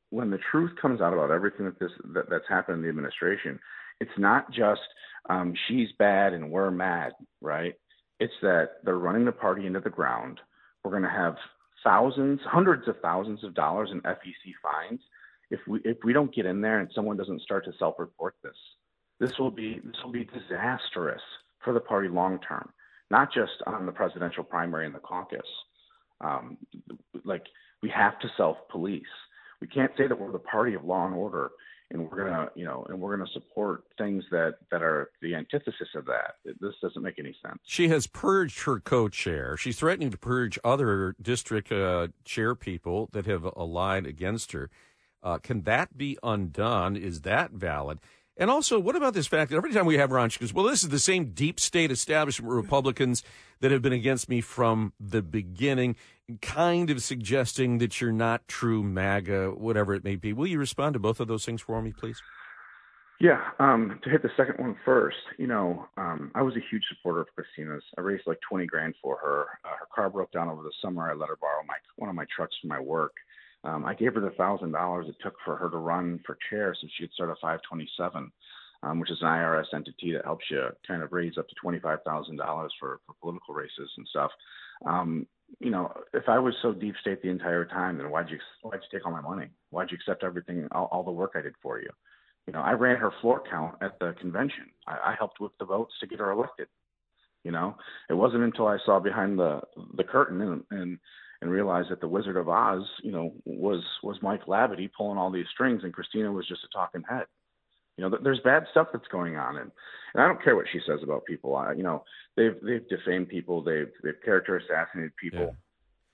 when the truth comes out about everything that this that, that's happened in the administration, it's not just um, she's bad and we're mad, right? It's that they're running the party into the ground. We're going to have thousands, hundreds of thousands of dollars in FEC fines if we if we don't get in there and someone doesn't start to self-report this. This will be this will be disastrous for the party long term, not just on the presidential primary and the caucus. Um, like we have to self-police. We can't say that we're the party of law and order and we're gonna you know and we're gonna support things that that are the antithesis of that. This doesn't make any sense. She has purged her co-chair. She's threatening to purge other district uh, chair people that have allied against her. Uh, can that be undone? Is that valid and also, what about this fact that every time we have her on, she goes, Well, this is the same deep state establishment Republicans that have been against me from the beginning, kind of suggesting that you're not true MAGA, whatever it may be. Will you respond to both of those things for me, please? Yeah, um, to hit the second one first, you know, um, I was a huge supporter of Kristina's. I raised like 20 grand for her. Uh, her car broke down over the summer. I let her borrow my one of my trucks for my work. Um, I gave her the thousand dollars it took for her to run for chair so she could start at 527. um, which is an IRS entity that helps you kind of raise up to twenty five thousand dollars for for political races and stuff. Um, you know, if I was so deep state the entire time, then why'd you why'd you take all my money? Why'd you accept everything, all, all the work I did for you? You know, I ran her floor count at the convention. I, I helped with the votes to get her elected. You know, it wasn't until I saw behind the the curtain and and and realized that the Wizard of Oz, you know, was was Mike Lavity pulling all these strings, and Kristina was just a talking head. You know, there's bad stuff that's going on, and and I don't care what she says about people. I, you know, they've they've defamed people, they've they've character assassinated people. Yeah.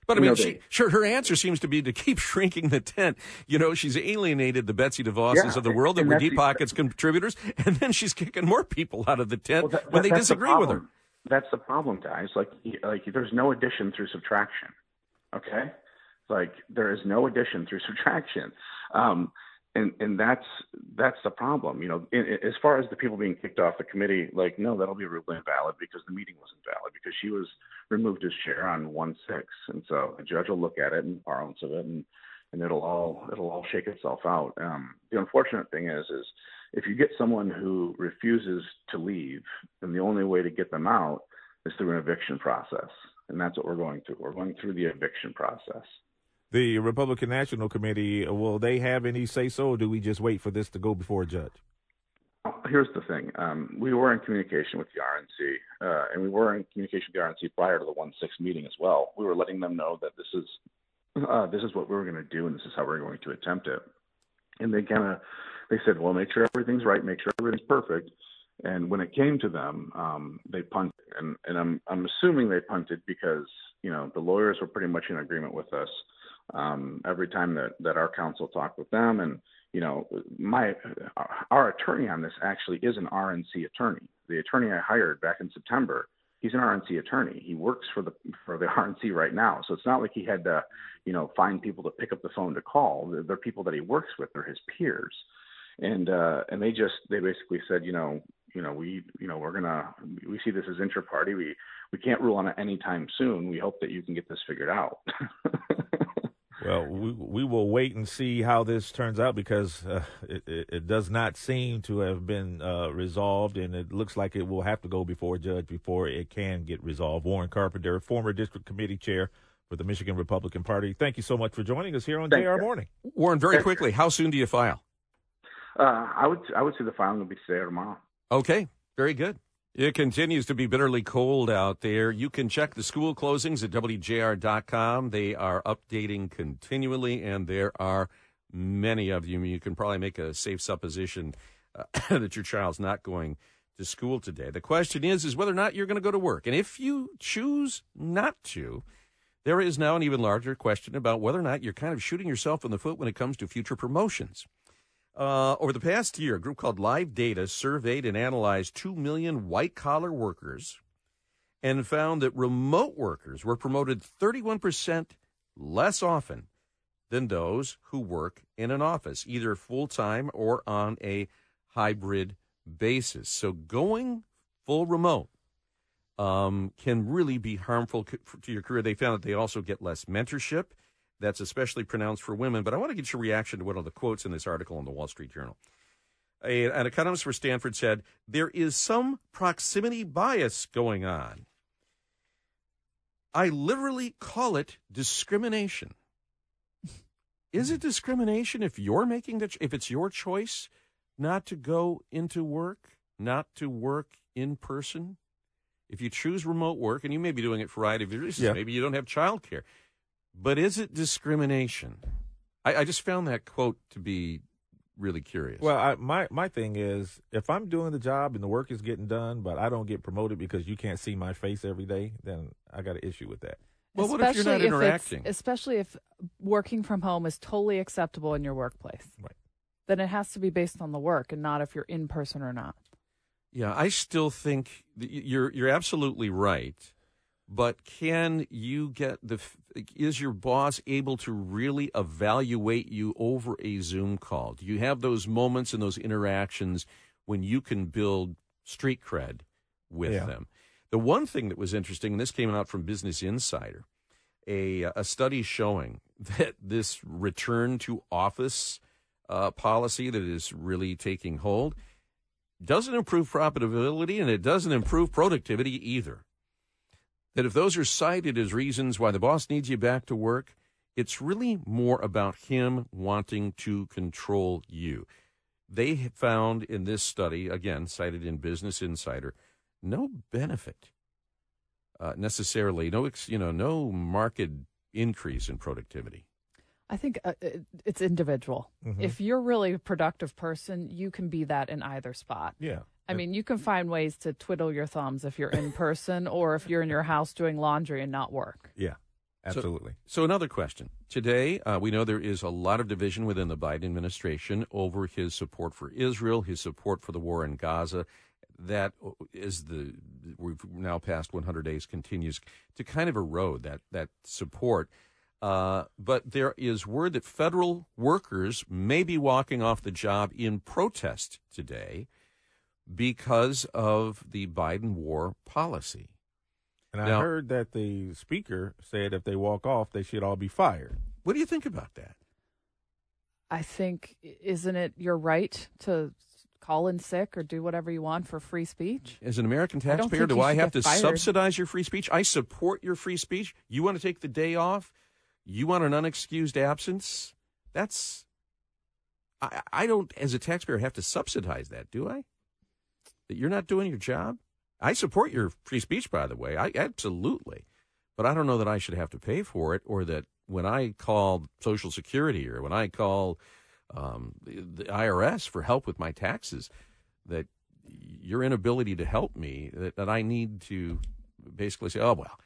But I You mean, know, she, they- sure, her answer seems to be to keep shrinking the tent. You know, she's alienated the Betsy DeVosses Yeah, of the world that and were Deep Pockets contributors, and then she's kicking more people out of the tent Well, that- when they that- that's the disagree with her. That's the problem, guys. Like, like there's no addition through subtraction. Okay, like there is no addition through subtraction, um, and and that's that's the problem. You know, in, in- as far as the people being kicked off the committee, like no, that'll be ruled invalid because the meeting wasn't valid because she was removed as chair on one six, and so the judge will look at it and parlance of it and and it'll all it'll all shake itself out. Um, the unfortunate thing is is if you get someone who refuses to leave, then the only way to get them out is through an eviction process, and that's what we're going through. We're going through the eviction process. The Republican National Committee, will they have any say so, or do we just wait for this to go before a judge? Here's the thing: um, we were in communication with the RNC, uh, and we were in communication with the RNC prior to the one six meeting as well. We were letting them know that this is uh, this is what we were going to do, and this is how we're going to attempt it. And they kind of they said, well, make sure everything's right, make sure everything's perfect. And when it came to them, um, they punted, and, and I'm I'm assuming they punted because you know the lawyers were pretty much in agreement with us. Um, every time that that our counsel talked with them, and you know my our attorney on this actually is an RNC attorney. The attorney I hired back in September, he's an RNC attorney. He works for the for the RNC right now, so it's not like he had to you know find people to pick up the phone to call. They're, they're people that he works with. They're his peers and uh and they just they basically said you know you know we you know we're gonna we see this as inter-party we we can't rule on it anytime soon we hope that you can get this figured out Well, we we will wait and see how this turns out because uh, it, it, it does not seem to have been uh, resolved, and it looks like it will have to go before a judge before it can get resolved. Warren Carpenter, former district committee chair for the Michigan Republican Party. Thank you so much for joining us here on Thank JR you. Morning. Warren, very quickly, how soon do you file? uh i would i would say the filing will be today or tomorrow Okay, very good. It continues to be bitterly cold out there. You can check the school closings at WJR.com. They are updating continually, and there are many of you. You can probably make a safe supposition uh, that your child's not going to school today. The question is, is whether or not you're going to go to work. And if you choose not to, there is now an even larger question about whether or not you're kind of shooting yourself in the foot when it comes to future promotions. Uh, over the past year, a group called Live Data surveyed and analyzed 2 million white collar workers and found that remote workers were promoted 31% less often than those who work in an office, either full time or on a hybrid basis. So going full remote um, can really be harmful to your career. They found that they also get less mentorship. That's especially pronounced for women. But I want to get your reaction to one of the quotes in this article in the Wall Street Journal. A, an economist for Stanford said, There is some proximity bias going on. I literally call it discrimination. Is it discrimination if you're making the ch- if it's your choice not to go into work, not to work in person? If you choose remote work, and you may be doing it for a variety of reasons, Yeah. maybe you don't have childcare, but is it discrimination? I, I just found that quote to be really curious. Well, I, my my thing is, if I'm doing the job and the work is getting done, but I don't get promoted because you can't see my face every day, then I got an issue with that. Well, what if you're not it's- interacting? especially if working from home is totally acceptable in your workplace. Right. Then it has to be based on the work and not if you're in person or not. Yeah, I still think that you're you're absolutely right. But can you get the f- is your boss able to really evaluate you over a Zoom call? Do you have those moments and those interactions when you can build street cred with Yeah. them? The one thing that was interesting, and this came out from Business Insider, a a study showing that this return to office uh, policy that is really taking hold doesn't improve profitability and it doesn't improve productivity either. That if those are cited as reasons why the boss needs you back to work, it's really more about him wanting to control you. They found in this study, again cited in Business Insider, no benefit uh, necessarily, no ex- you know, no market increase in productivity. I think uh, it's individual. Mhm. If you're really a productive person, you can be that in either spot. Yeah. I mean, you can find ways to twiddle your thumbs if you're in person or if you're in your house doing laundry and not work. Yeah, absolutely. So, so another question. Today, uh, we know there is a lot of division within the Biden administration over his support for Israel, his support for the war in Gaza. That is the we've now passed 100 days continues to kind of erode that that support. Uh, but there is word that federal workers may be walking off the job in protest today because of the Biden war policy. And I heard that the speaker said if they walk off, they should all be fired. What do you think about that? I think, isn't it your right to call in sick or do whatever you want for free speech? As an American taxpayer, think do I have to fired. subsidize your free speech? I support your free speech. You want to take the day off? You want an unexcused absence? That's I, I don't as a taxpayer have to subsidize that, do I? That you're not doing your job? I support your free speech by the way. I absolutely. But I don't know that I should have to pay for it or that when I call Social Security or when I call um, the, IRS for help with my taxes, that your inability to help me, that, that I need to basically say, oh, well,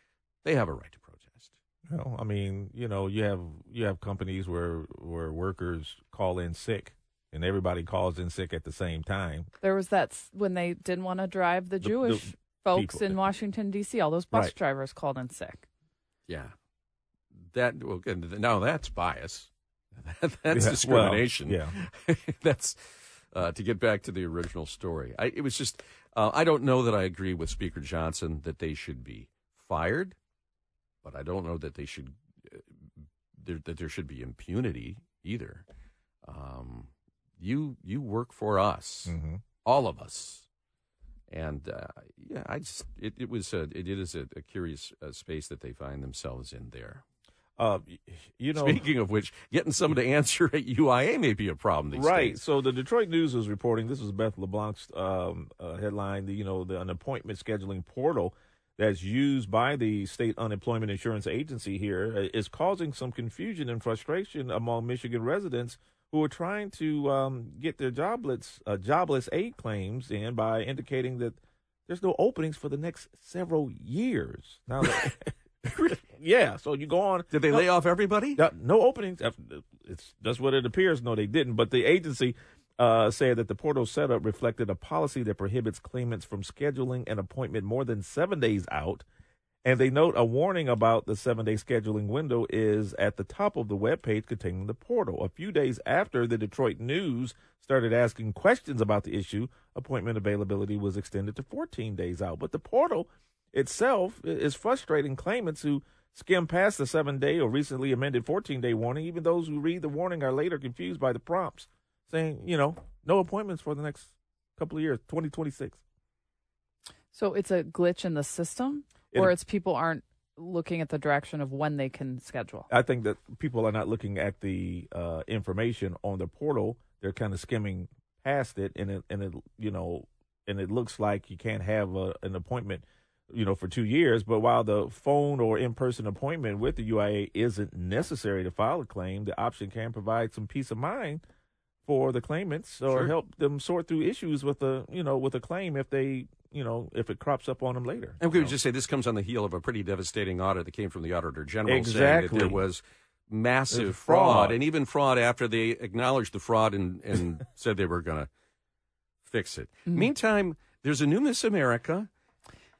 they have a right to protest. Well, I mean, you know, you have you have companies where where workers call in sick, and everybody calls in sick at the same time. There was that when they didn't want to drive the The- Jewish the folks people. in Washington D.C. All those bus Right. drivers called in sick. Yeah. That, well, now that's bias. that's Yeah, well, discrimination. yeah. that's, uh, to get back to the original story. I, it was just, uh, I don't know that I agree with Speaker Johnson that they should be fired, but I don't know that they should, uh, there, that there should be impunity either. Um, you, you work for us, Mhm. all of us. And uh, yeah, I just it, it was a, it is a, a curious uh, space that they find themselves in there. Uh, you know, Speaking of which, getting someone to answer at UIA may be a problem these right. days. So the Detroit News was reporting. This was Beth LeBlanc's um, uh, headline. The, you know, the an appointment scheduling portal that's used by the state unemployment insurance agency here uh, causing some confusion and frustration among Michigan residents who are trying to um, get their jobless uh, jobless aid claims in by indicating that there's no openings for the next several years. Now, yeah. So you go on. Did they lay off everybody? Yeah, no openings. It's that's what it appears. No, they didn't. But the agency uh, said that the portal setup reflected a policy that prohibits claimants from scheduling an appointment more than seven days out. And they note a warning about the seven day scheduling window is at the top of the web page containing the portal. A few days after the Detroit News started asking questions about the issue, appointment availability was extended to 14 days out. But the portal itself is frustrating claimants who skim past the seven day or recently amended 14 day warning. Even those who read the warning are later confused by the prompts saying, you know, no appointments for the next couple of years, 2026. So it's a glitch in the system, or it's people aren't looking at the direction of when they can schedule. I think that people are not looking at the uh, information on the portal. They're kind of skimming past it, and it and it you know, and it looks like you can't have a, an appointment, you know, for two years. But while the phone or in person appointment with the UIA isn't necessary to file a claim, the option can provide some peace of mind for the claimants or Sure. help them sort through issues with a you know with a claim if they you know if it crops up on them later. And we would just say this comes on the heel of a pretty devastating audit that came from the Auditor General saying that there was massive fraud. fraud. and even fraud after they acknowledged the fraud and, and said they were going to fix it. Mm-hmm. Meantime, there's a new Miss America,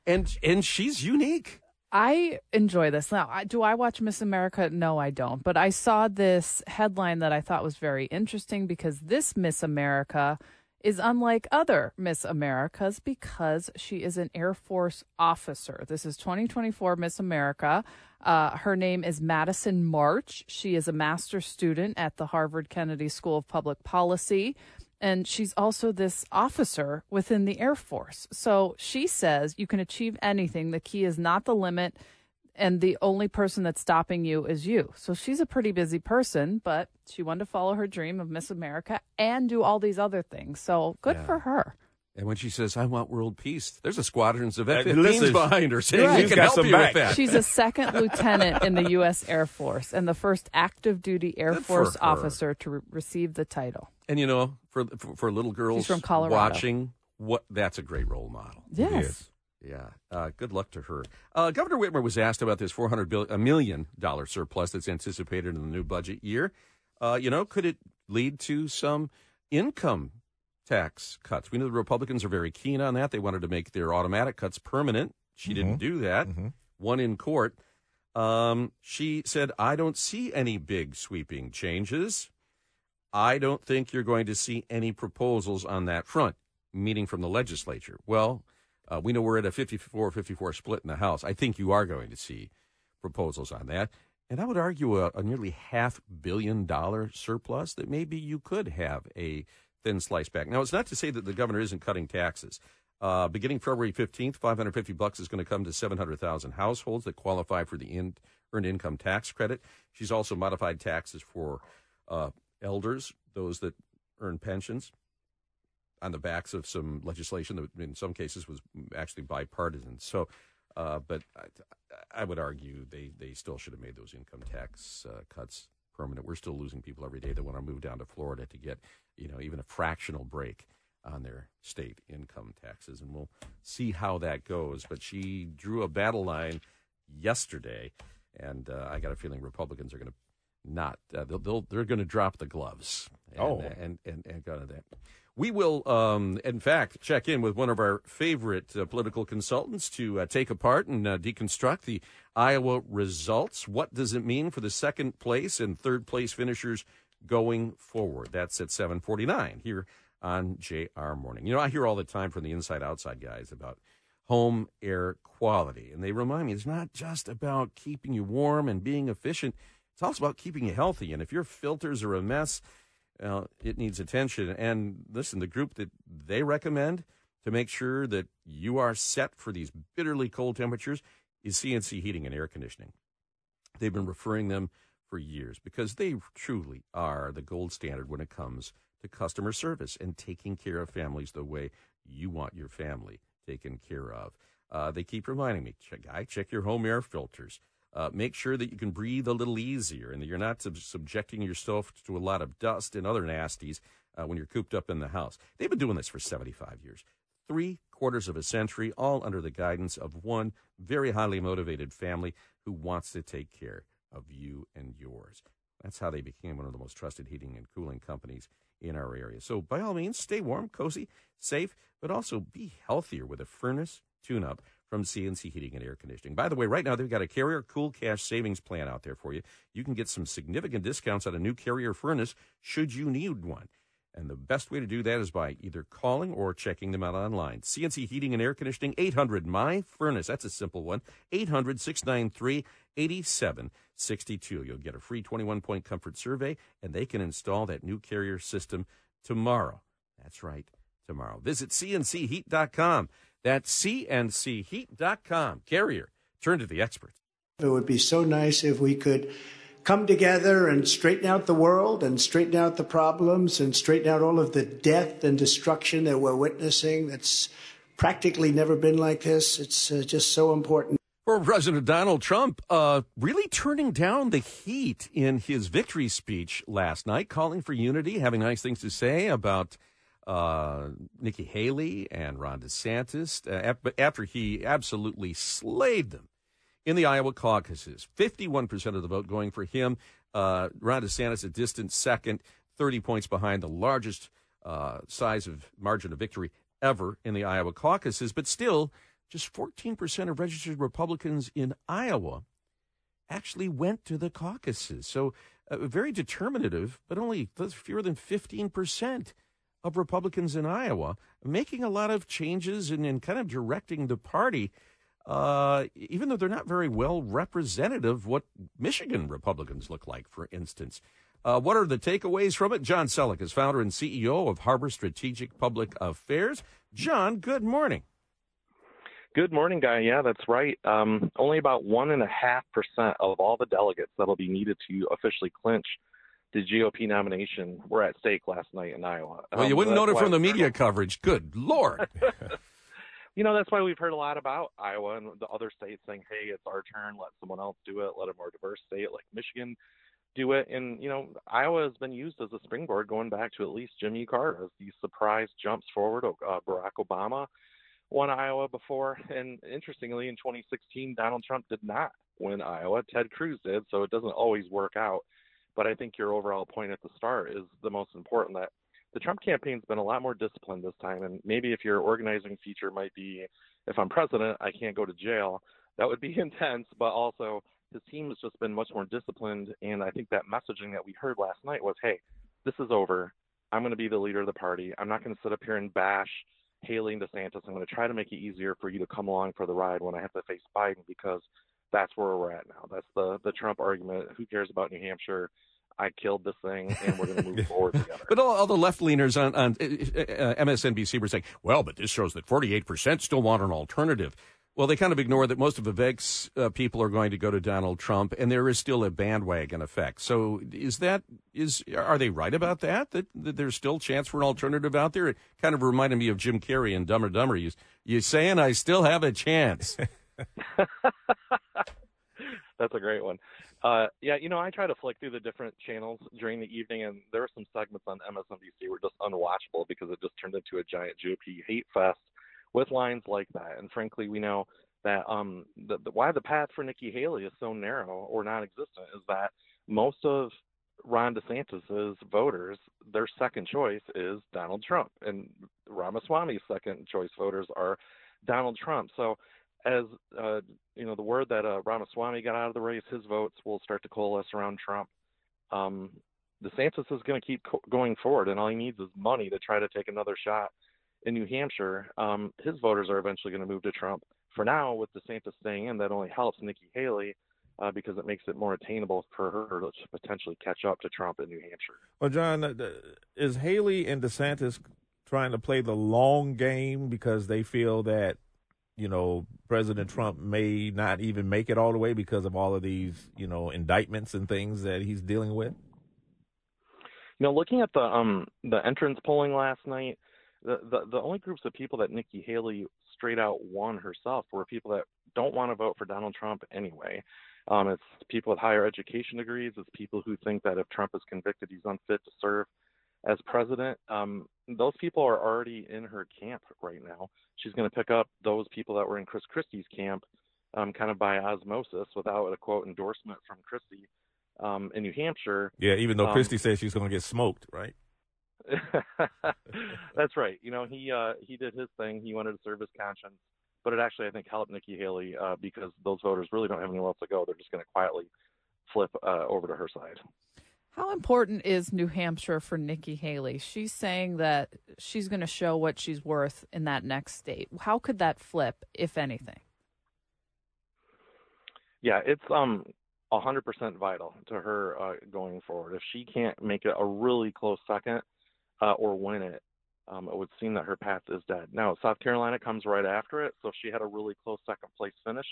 and and she's unique. I enjoy this. Now, do I watch Miss America? No, I don't. But I saw this headline that I thought was very interesting because this Miss America is unlike other Miss Americas because she is an Air Force officer. This is 2024 Miss America. Uh, her name is Madison Marsh. She is a master's student at the Harvard Kennedy School of Public Policy. And she's also this officer within the Air Force. So she says you can achieve anything. The key is not the limit, and the only person that's stopping you is you. So she's a pretty busy person, but she wanted to follow her dream of Miss America and do all these other things. So good Yeah. for her. And when she says, I want world peace, there's a squadrons of Uh, F-15s behind her saying, Right. we She's can got help you back. with that. She's a second lieutenant in the U.S. Air Force and the first active duty Air Good Force her. officer to re- receive the title. And you know, for for, for little girls from Colorado. watching, what that's a great role model. Yes. Yeah. Uh, good luck to her. Uh, Governor Whitmer was asked about this four hundred billion, a million dollar surplus that's anticipated in the new budget year. Uh, you know, could it lead to some income tax cuts? We know the Republicans are very keen on that. They wanted to make their automatic cuts permanent. She didn't do that. One in court. Um, she said, "I don't see any big sweeping changes." I don't think you're going to see any proposals on that front, meaning from the legislature. Well, uh, we know we're at a 54 54 split in the House. I think you are going to see proposals on that. And I would argue a, a nearly half billion dollar surplus that maybe you could have a thin slice back. Now, it's not to say that the governor isn't cutting taxes. Uh, beginning February 15th, 550 bucks is going to come to 700,000 households that qualify for the in, earned income tax credit. She's also modified taxes for uh, elders, those that earn pensions, on the backs of some legislation that in some cases was actually bipartisan. So, uh, but I, I would argue they, they still should have made those income tax uh, cuts permanent. We're still losing people every day that want to move down to Florida to get, you know, even a fractional break on their state income taxes. And we'll see how that goes. But she drew a battle line yesterday, and uh, I got a feeling Republicans are going to not uh, they'll, they'll they're going to drop the gloves. And, Oh. and and and go to that. We will, um, in fact, check in with one of our favorite uh, political consultants to uh, take apart and uh, deconstruct the Iowa results. What does it mean for the second place and third place finishers going forward? That's at seven forty nine here on JR Morning. You know, I hear all the time from the inside outside guys about home air quality, and they remind me it's not just about keeping you warm and being efficient. It's also about keeping you healthy. And if your filters are a mess, well, it needs attention. And listen, the group that they recommend to make sure that you are set for these bitterly cold temperatures is CNC Heating and Air Conditioning. They've been referring them for years because they truly are the gold standard when it comes to customer service and taking care of families the way you want your family taken care of. Uh, they keep reminding me, guy, check your home air filters. Uh, make sure that you can breathe a little easier and that you're not sub- subjecting yourself to a lot of dust and other nasties uh, when you're cooped up in the house. They've been doing this for 75 years, three quarters of a century, all under the guidance of one very highly motivated family who wants to take care of you and yours. That's how they became one of the most trusted heating and cooling companies in our area. So, by all means, stay warm, cozy, safe, but also be healthier with a furnace tune up from CNC Heating and Air Conditioning. By the way, right now they've got a Carrier Cool Cash savings plan out there for you. You can get some significant discounts on a new Carrier furnace should you need one. And the best way to do that is by either calling or checking them out online. CNC Heating and Air Conditioning, 800 My Furnace. That's a simple one. 800 693 8762. You'll get a free 21 point comfort survey, and they can install that new carrier system tomorrow. That's right, tomorrow. Visit cncheat.com. That's cncheat.com. Carrier, turn to the experts. It would be so nice if we could come together and straighten out the world and straighten out the problems and straighten out all of the death and destruction that we're witnessing. That's practically never been like this. It's uh, just so important. Former President Donald Trump uh, really turning down the heat in his victory speech last night, calling for unity, having nice things to say about uh, Nikki Haley and Ron DeSantis, uh, after he absolutely slayed them in the Iowa caucuses. 51% of the vote going for him. Uh, Ron DeSantis a distant second, 30 points behind the largest uh, size of margin of victory ever in the Iowa caucuses, but still just 14% of registered Republicans in Iowa actually went to the caucuses. So uh, very determinative, but only fewer than 15% of Republicans in Iowa making a lot of changes and, and kind of directing the party, uh, even though they're not very well representative of what Michigan Republicans look like, for instance. Uh, what are the takeaways from it? John Sellek is founder and CEO of Harbor Strategic Public Affairs. John, good morning. Good morning, Guy. Yeah, that's right. Um, only about one and a half percent of all the delegates that'll be needed to officially clinch the GOP nomination were at stake last night in Iowa. Well, you Um, wouldn't that's know it from the media coverage. Good Lord. you know, that's why we've heard a lot about Iowa and the other states saying, "Hey, it's our turn. Let someone else do it. Let a more diverse state like Michigan do it." And you know, Iowa has been used as a springboard going back to at least Jimmy Carter as these surprise jumps forward. Uh, Barack Obama won Iowa before, and interestingly, in 2016, Donald Trump did not win Iowa. Ted Cruz did, so it doesn't always work out. But I think your overall point at the start is the most important. That the Trump campaign's been a lot more disciplined this time, and maybe if your organizing feature might be, if I'm president, I can't go to jail. That would be intense, but also his team has just been much more disciplined. And I think that messaging that we heard last night was, hey, this is over. I'm going to be the leader of the party. I'm not going to sit up here and bash Haley and DeSantis. I'm going to try to make it easier for you to come along for the ride when I have to face Biden because that's where we're at now. That's the the Trump argument. Who cares about New Hampshire? I killed this thing, and we're going to move forward together. But all, all the left leaners on, on uh, uh, MSNBC were saying, well, but this shows that 48% still want an alternative. Well, they kind of ignore that most of Vivek's uh, people are going to go to Donald Trump, and there is still a bandwagon effect. So, is that is are they right about that? That, that there's still a chance for an alternative out there? It kind of reminded me of Jim Carrey in Dumb and Dumber. You you saying I still have a chance? That's a great one. Uh, yeah, you know, I try to flick through the different channels during the evening, and there were some segments on MSNBC were just unwatchable because it just turned into a giant GOP hate fest with lines like that. And frankly, we know that um, the, the, why the path for Nikki Haley is so narrow or non-existent is that most of Ron DeSantis's voters, their second choice is Donald Trump, and Ramaswamy's second choice voters are Donald Trump. So as uh, you know, the word that uh, Ramaswamy got out of the race, his votes will start to coalesce around Trump. Um, DeSantis is going to keep co- going forward, and all he needs is money to try to take another shot in New Hampshire. Um, his voters are eventually going to move to Trump. For now, with DeSantis staying in, that only helps Nikki Haley uh, because it makes it more attainable for her to potentially catch up to Trump in New Hampshire. Well, John, uh, is Haley and DeSantis trying to play the long game because they feel that you know, President Trump may not even make it all the way because of all of these, you know, indictments and things that he's dealing with? You know, looking at the um the entrance polling last night, the the, the only groups of people that Nikki Haley straight out won herself were people that don't want to vote for Donald Trump anyway. Um, it's people with higher education degrees. It's people who think that if Trump is convicted, he's unfit to serve as president. Um, those people are already in her camp right now. She's going to pick up those people that were in Chris Christie's camp, um, kind of by osmosis, without a quote endorsement from Christie um, in New Hampshire. Yeah, even though Um, Christie says she's going to get smoked, right? That's right. You know, he uh, he did his thing. He wanted to serve his conscience, but it actually I think helped Nikki Haley uh, because those voters really don't have anywhere else to go. They're just going to quietly flip uh, over to her side. How important is New Hampshire for Nikki Haley? She's saying that she's going to show what she's worth in that next state. How could that flip, if anything? Yeah, it's um a hundred percent vital to her uh, going forward. If she can't make it a really close second uh, or win it, um, it would seem that her path is dead. Now South Carolina comes right after it, so if she had a really close second place finish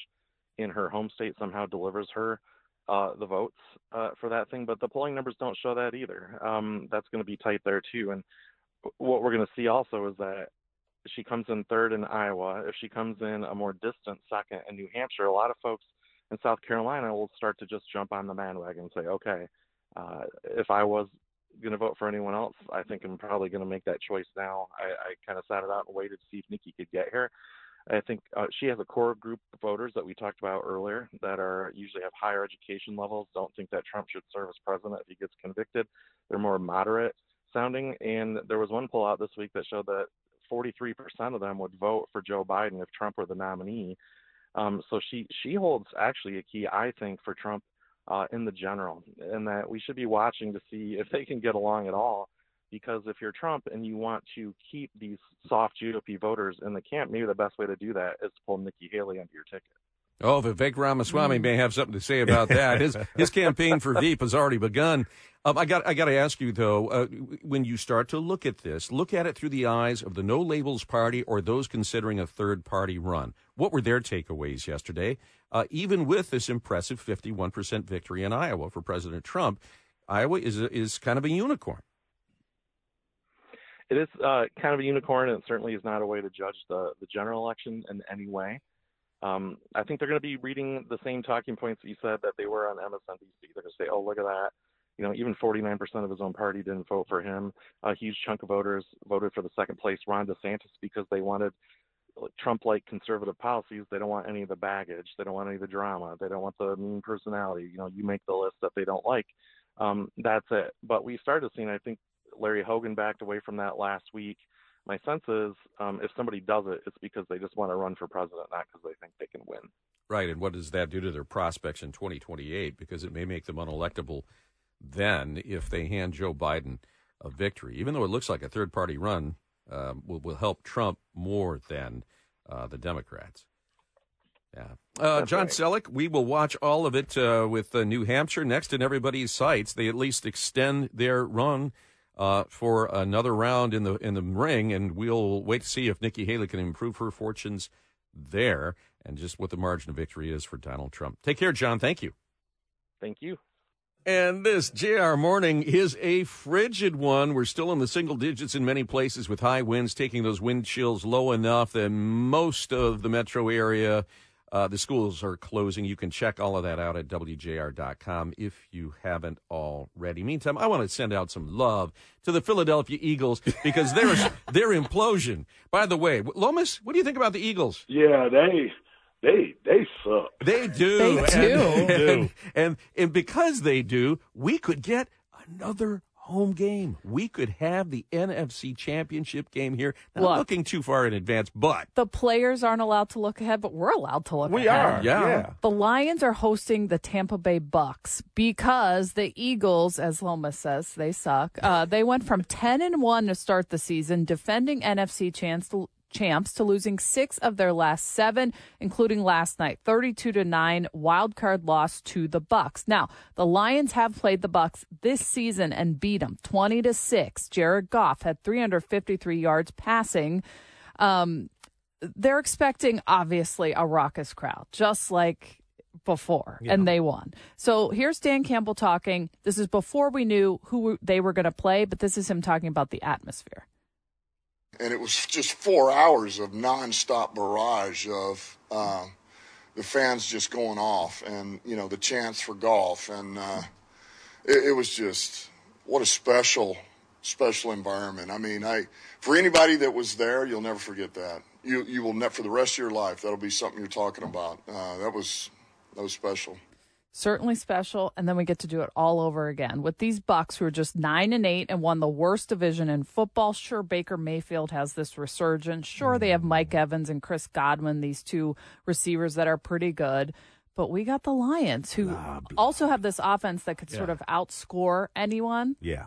in her home state, somehow delivers her uh, the votes uh, for that thing. But the polling numbers don't show that either. Um, that's going to be tight there too. And what we're going to see also is that she comes in third in Iowa, if she comes in a more distant second in New Hampshire, a lot of folks in South Carolina will start to just jump on the bandwagon and say, okay, uh, if I was going to vote for anyone else, I think I'm probably going to make that choice now. I, I kind of sat it out and waited to see if Nikki could get here. I think uh, she has a core group of voters that we talked about earlier that are usually have higher education levels, don't think that Trump should serve as president if he gets convicted. They're more moderate sounding. And there was one poll out this week that showed that 43% of them would vote for Joe Biden if Trump were the nominee. Um, so she she holds actually a key, I think, for Trump uh, in the general, and that we should be watching to see if they can get along at all. Because if you're Trump and you want to keep these soft GOP voters in the camp, maybe the best way to do that is to pull Nikki Haley onto your ticket. Oh, Vivek Ramaswamy may have something to say about that. His his campaign for Veep has already begun. Um, I got I got to ask you though, uh, when you start to look at this, look at it through the eyes of the No Labels Party or those considering a third party run. What were their takeaways yesterday? Uh, even with this impressive 51% victory in Iowa for President Trump, Iowa is is kind of a unicorn. It is uh, kind of a unicorn, and it certainly is not a way to judge the the general election in any way. Um, I think they're going to be reading the same talking points you said that they were on MSNBC. They're going to say, "Oh, look at that." You know, even 49% of his own party didn't vote for him. A huge chunk of voters voted for the second place Ron DeSantis because they wanted Trump-like conservative policies. They don't want any of the baggage. They don't want any of the drama. They don't want the mean personality. You know, you make the list that they don't like. Um, that's it. But we started seeing, I think, Larry Hogan backed away from that last week. My sense is, um, if somebody does it, it's because they just want to run for president, not because they think they can win. Right, and what does that do to their prospects in 2028? Because it may make them unelectable then if they hand Joe Biden a victory, even though it looks like a third party run um, will, will help Trump more than uh, the Democrats. Yeah. Uh, John right. Sellek, we will watch all of it uh, with uh, New Hampshire next in everybody's sights. They at least extend their run uh, for another round in the in the ring, and we'll wait to see if Nikki Haley can improve her fortunes there and just what the margin of victory is for Donald Trump. Take care, John. Thank you. Thank you. And this JR morning is a frigid one. We're still in the single digits in many places with high winds, taking those wind chills low enough that most of the metro area, uh, the schools are closing. You can check all of that out at WJR.com if you haven't already. Meantime, I want to send out some love to the Philadelphia Eagles because their, their implosion. By the way, Lomas, what do you think about the Eagles? Yeah, they they they suck. They do. They and, do. And, and, and because they do, we could get another home game. We could have the NFC Championship game here. Not Look, looking too far in advance, but the players aren't allowed to look ahead, but we're allowed to look we ahead. are. Yeah. yeah. The Lions are hosting the Tampa Bay Bucks because the Eagles, as Lomas says, they suck. Uh, they went from ten and one to start the season, defending NFC chance champs to losing six of their last seven, including last night, 32 to 9 wild card loss to the Bucks. Now, the Lions have played the Bucks this season and beat them 20 to 6. Jared Goff had 353 yards passing. Um, they're expecting obviously a raucous crowd, just like before, yeah. and they won. So here's Dan Campbell talking. This is before we knew who they were going to play, but this is him talking about the atmosphere and it was just four hours of nonstop barrage of uh, the fans just going off, and you know the chants for Goff, and uh, it, it, was just what a special, special environment. I mean, I for anybody that was there, you'll never forget that. You you will never for the rest of your life. That'll be something you're talking about. Uh, that was that was special certainly special and then we get to do it all over again with these bucks who are just 9 and 8 and won the worst division in football sure baker mayfield has this resurgence sure they have mike evans and chris godwin these two receivers that are pretty good but we got the lions who blah. also have this offense that could yeah. sort of outscore anyone yeah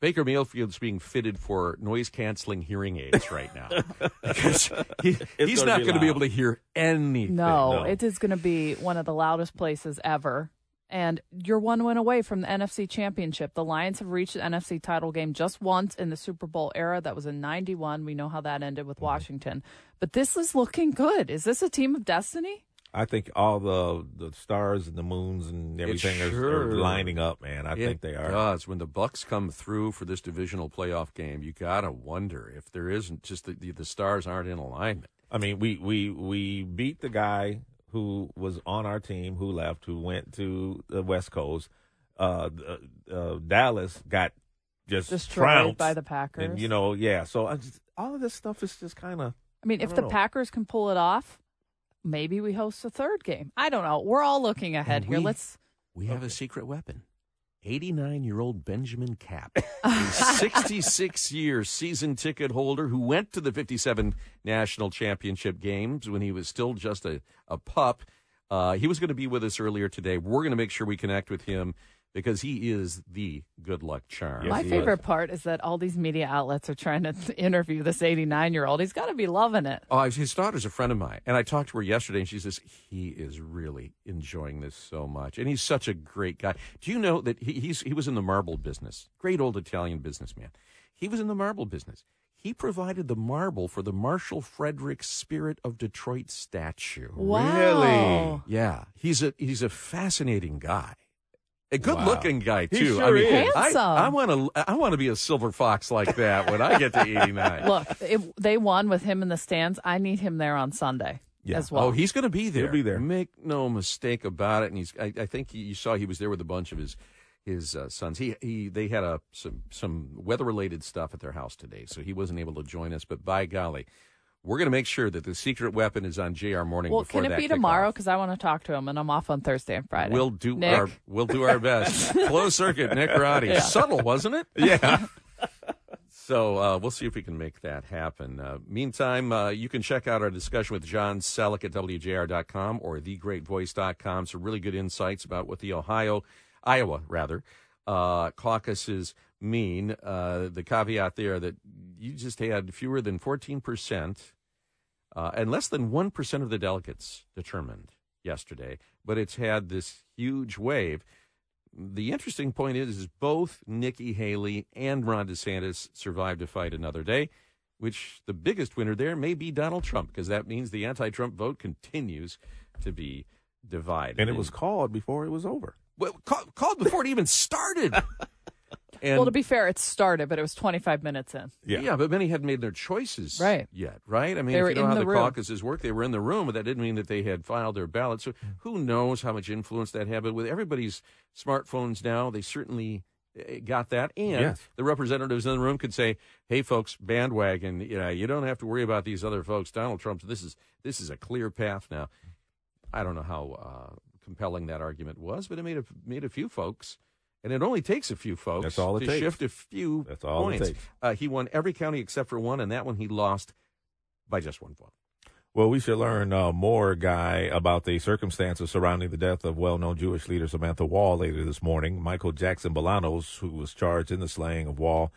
Baker Mayfield's being fitted for noise canceling hearing aids right now because he, he's not going to be able to hear anything. No, no. it is going to be one of the loudest places ever. And you're one win away from the NFC Championship. The Lions have reached the NFC title game just once in the Super Bowl era. That was in 91. We know how that ended with mm-hmm. Washington. But this is looking good. Is this a team of destiny? I think all the the stars and the moons and everything are, are, lining up, man. I it think they are. Does when the Bucks come through for this divisional playoff game, you gotta wonder if there isn't just the, the, the stars aren't in alignment. I mean, we we we beat the guy who was on our team who left, who went to the West Coast. Uh, uh, Dallas got just destroyed by the Packers, and you know, yeah. So just, all of this stuff is just kind of. I mean, if I the know. Packers can pull it off, maybe we host a third game. I don't know. We're all looking ahead and here. We, Let's. We have a secret weapon. 89 year old Benjamin Capp, a 66 year season ticket holder who went to the 57 national championship games when he was still just a, a pup. Uh, he was going to be with us earlier today. We're going to make sure we connect with him because he is the good luck charm. My favorite part is that all these media outlets are trying to interview this 89 year old. He's got to be loving it. Oh, his daughter's a friend of mine, and I talked to her yesterday, and she says he is really enjoying this so much, and he's such a great guy. Do you know that he, he's he was in the marble business? Great old Italian businessman. He was in the marble business. He provided the marble for the Marshall Fredericks Spirit of Detroit statue. Wow. Really? Yeah, he's a he's a fascinating guy. A Wow. good-looking guy He too. I mean, is. I- Handsome. I want to I want to be a silver fox like that when I get to 89. Look, if they won with him in the stands. I need him there on Sunday as well. Oh, he's going to be there. He'll be there. Make no mistake about it. And he's. I, I think you saw he was there with a bunch of his his uh, sons. He he. They had a some some weather related stuff at their house today, so he wasn't able to join us. But by golly, we're going to make sure that the secret weapon is on Jr. Morning. well, can it be tomorrow? Because I want to talk to him, and I'm off on Thursday and Friday. We'll do Nick? our we'll do our best. Closed circuit, Nick Roddy. Yeah. Subtle, wasn't it? Yeah. So uh, we'll see if we can make that happen. Uh, meantime, uh, you can check out our discussion with John Sellek at WJR.com or TheGreatVoice.com. Some really good insights about what the Ohio, Iowa rather, uh, caucuses mean. Uh, the caveat there that you just had fewer than 14% uh, and less than 1% of the delegates determined yesterday, but it's had this huge wave. The interesting point is, is both Nikki Haley and Ron DeSantis survived to fight another day, which the biggest winner there may be Donald Trump, because that means the anti-Trump vote continues to be divided. And it was called before it was over. well, called, called before it even started. and well, to be fair, it started, but it was 25 minutes in. Yeah. but many hadn't made their choices Right. yet, right? I mean, They if were you know in how the the, caucuses work, they were in the room, but that didn't mean that they had filed their ballot. So who knows how much influence that had? But with everybody's smartphones now, they certainly eh, got that. And Yes. the representatives in the room could say, "Hey, folks, bandwagon. You know, you don't have to worry about these other folks. Donald Trump's. This is this is a clear path now." I don't know how uh, compelling that argument was, but it made a made a few folks. And it only takes a few folks That's all it to takes. shift a few That's all it points. takes. Uh, he won every county except for one, and that one he lost by just one vote. Well, we should learn uh, more, Guy, about the circumstances surrounding the death of well known Jewish leader Samantha Woll later this morning. Michael Jackson Bolanos, who was charged in the slaying of Woll,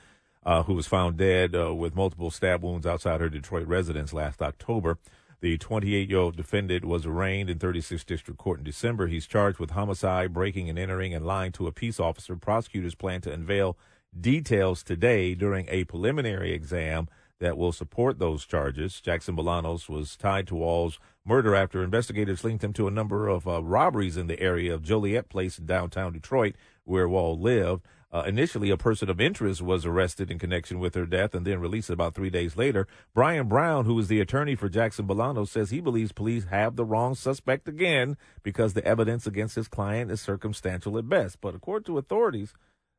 uh, who was found dead uh, with multiple stab wounds outside her Detroit residence last October. The 28 year old defendant was arraigned in 36th District Court in December. He's charged with homicide, breaking and entering, and lying to a peace officer. Prosecutors plan to unveil details today during a preliminary exam that will support those charges. Jackson Bolanos was tied to Woll's murder after investigators linked him to a number of uh, robberies in the area of Joliet Place in downtown Detroit, where Woll lived. Uh, initially, a person of interest was arrested in connection with her death and then released about three days later. Brian Brown, who is the attorney for Jackson Bolanos, says he believes police have the wrong suspect again because the evidence against his client is circumstantial at best. But according to authorities,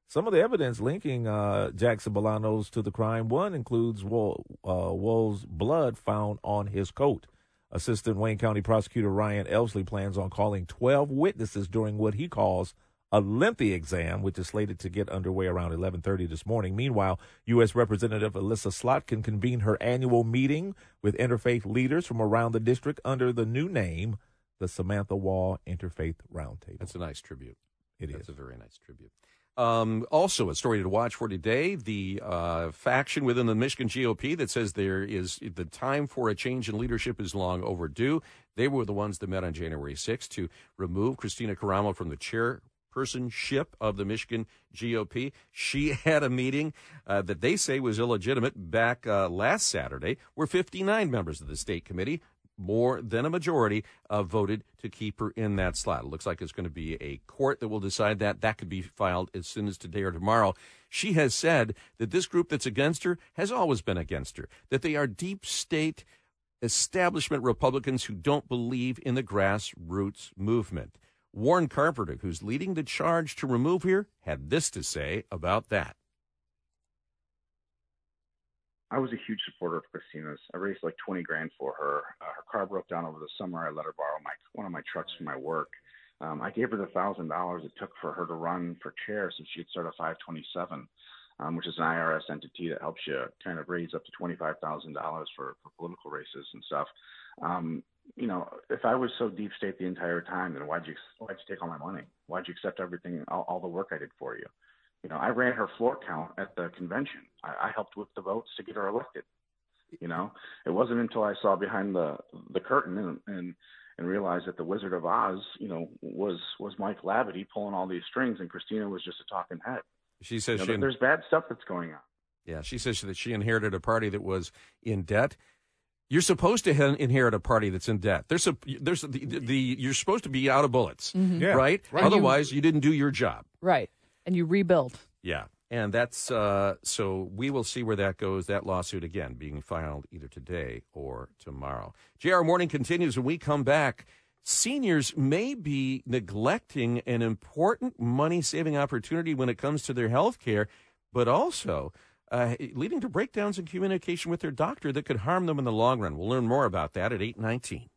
some of the evidence linking uh, Jackson Bolanos to the crime, one includes Woll, uh, blood found on his coat. Assistant Wayne County Prosecutor Ryan Elsley plans on calling 12 witnesses during what he calls a lengthy exam, which is slated to get underway around 11:30 this morning. Meanwhile, U.S. Representative Elissa Slotkin convened her annual meeting with interfaith leaders from around the district under the new name, the Samantha Woll Interfaith Roundtable. That's a nice tribute. It That's is. a very nice tribute. Um, also, a story to watch for today: the uh, faction within the Michigan GOP that says there is the time for a change in leadership is long overdue. They were the ones that met on January 6th to remove Kristina Karamo from the chairpersonship of the Michigan GOP. She had a meeting uh, that they say was illegitimate back uh, last Saturday, where 59 members of the state committee more than a majority uh, voted to keep her in that slot. It looks like it's going to be a court that will decide that. That could be filed as soon as today or tomorrow. She has said that this group that's against her has always been against her, that they are deep state establishment Republicans who don't believe in the grassroots movement. Warren Carpenter, who's leading the charge to remove here, had this to say about that. I was a huge supporter of Kristina's. I raised like 20 grand for her. Uh, her car broke down over the summer. I let her borrow my one of my trucks for my work. Um, I gave her the thousand dollars it took for her to run for chair so she could start a 527, um, which is an IRS entity that helps you kind of raise up to $25,000 for, for political races and stuff. Um, you know, if I was so deep state the entire time, then why'd you why'd you take all my money? Why'd you accept everything, all, all the work I did for you? You know, I ran her floor count at the convention. I, I helped with the votes to get her elected. You know, it wasn't until I saw behind the the curtain and and and realized that the Wizard of Oz, you know, was was Mike Lavity pulling all these strings, and Kristina was just a talking head. She says You know, she there's bad stuff that's going on. Yeah, she says that she inherited a party that was in debt. You're supposed to inherit a party that's in debt. There's a there's the, the you're supposed to be out of bullets, Mhm. Yeah, right? right. Otherwise, you didn't do your job. Right. And you rebuild. Yeah, and that's uh, so we will see where that goes. That lawsuit again being filed either today or tomorrow. JR Morning continues when we come back. Seniors may be neglecting an important money saving opportunity when it comes to their health care, but also uh, leading to breakdowns in communication with their doctor that could harm them in the long run. We'll learn more about that at 819.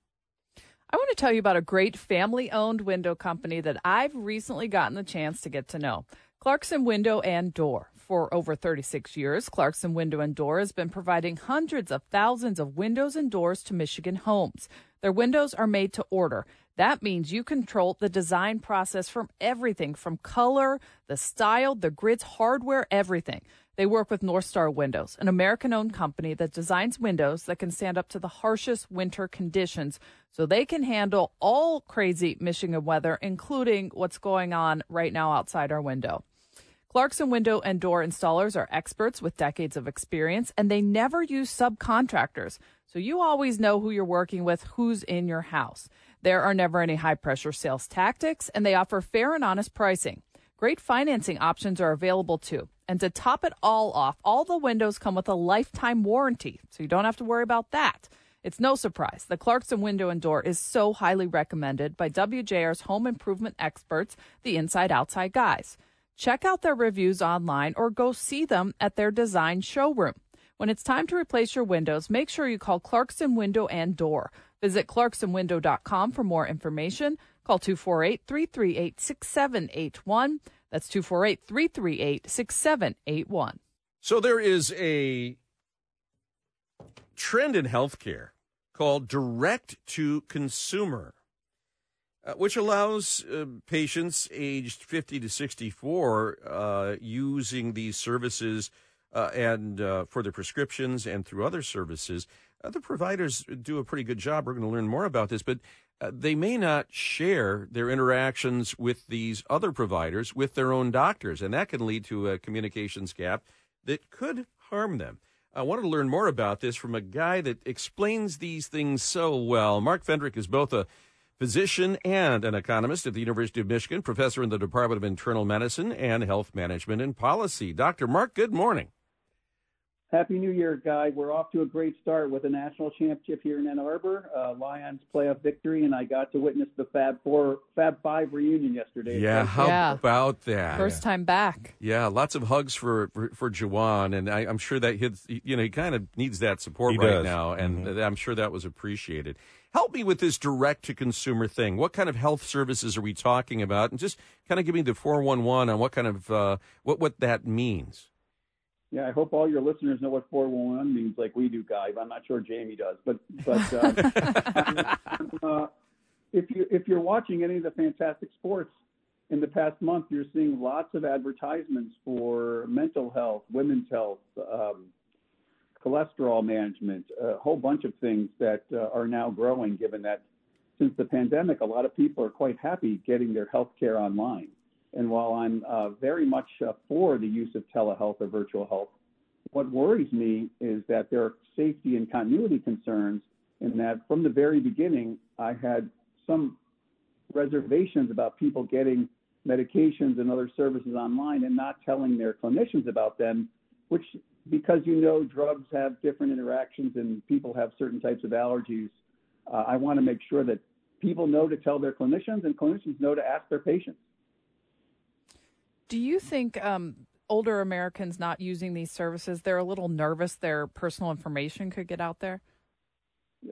I want to tell you about a great family owned window company that I've recently gotten the chance to get to know Clarkson Window and Door. For over 36 years, Clarkson Window and Door has been providing hundreds of thousands of windows and doors to Michigan homes. Their windows are made to order. That means you control the design process from everything from color, the style, the grids, hardware, everything. They work with North Star Windows, an American owned company that designs windows that can stand up to the harshest winter conditions so they can handle all crazy Michigan weather, including what's going on right now outside our window. Clarkson window and door installers are experts with decades of experience and they never use subcontractors. So you always know who you're working with, who's in your house. There are never any high pressure sales tactics and they offer fair and honest pricing. Great financing options are available too. And to top it all off, all the windows come with a lifetime warranty, so you don't have to worry about that. It's no surprise. The Clarkson Window and Door is so highly recommended by WJR's home improvement experts, the inside outside guys. Check out their reviews online or go see them at their design showroom. When it's time to replace your windows, make sure you call Clarkson Window and Door. Visit clarksonwindow.com for more information. Call 248 338 6781. That's 248 338 6781. So there is a trend in healthcare called direct to consumer, uh, which allows uh, patients aged 50 to 64 uh, using these services uh, and uh, for their prescriptions and through other services. Uh, the providers do a pretty good job. We're going to learn more about this, but uh, Uh, they may not share their interactions with these other providers with their own doctors, and that can lead to a communications gap that could harm them. I wanted to learn more about this from a guy that explains these things so well. Mark Fendrick is both a physician and an economist at the University of Michigan, professor in the Department of Internal Medicine and Health Management and Policy. Dr. Mark, good morning. Happy New Year, Guy. We're off to a great start with a national championship here in Ann Arbor, uh, Lions playoff victory, and I got to witness the Fab Four, Fab Five reunion yesterday. Yeah, how Yeah. about that? First time back. Yeah, lots of hugs for for, for Juwan, and I, I'm sure that his, you know he kind of needs that support He right does. now, and I'm sure that was appreciated. Help me with this direct to consumer thing. What kind of health services are we talking about? And just kind of give me the 411 on what kind of uh, what what that means. Yeah, I hope all your listeners know what 411 means, like we do, Guy. But I'm not sure Jamie does. But but uh, uh, if you if you're watching any of the fantastic sports in the past month, you're seeing lots of advertisements for mental health, women's health, um, cholesterol management, a whole bunch of things that uh, are now growing. Given that since the pandemic, a lot of people are quite happy getting their health care online. And while I'm uh, very much uh, for the use of telehealth or virtual health, what worries me is that there are safety and continuity concerns in that from the very beginning, I had some reservations about people getting medications and other services online and not telling their clinicians about them, which, because you know drugs have different interactions and people have certain types of allergies, uh, I want to make sure that people know to tell their clinicians and clinicians know to ask their patients. Do you think um, older Americans not using these services, they're a little nervous their personal information could get out there?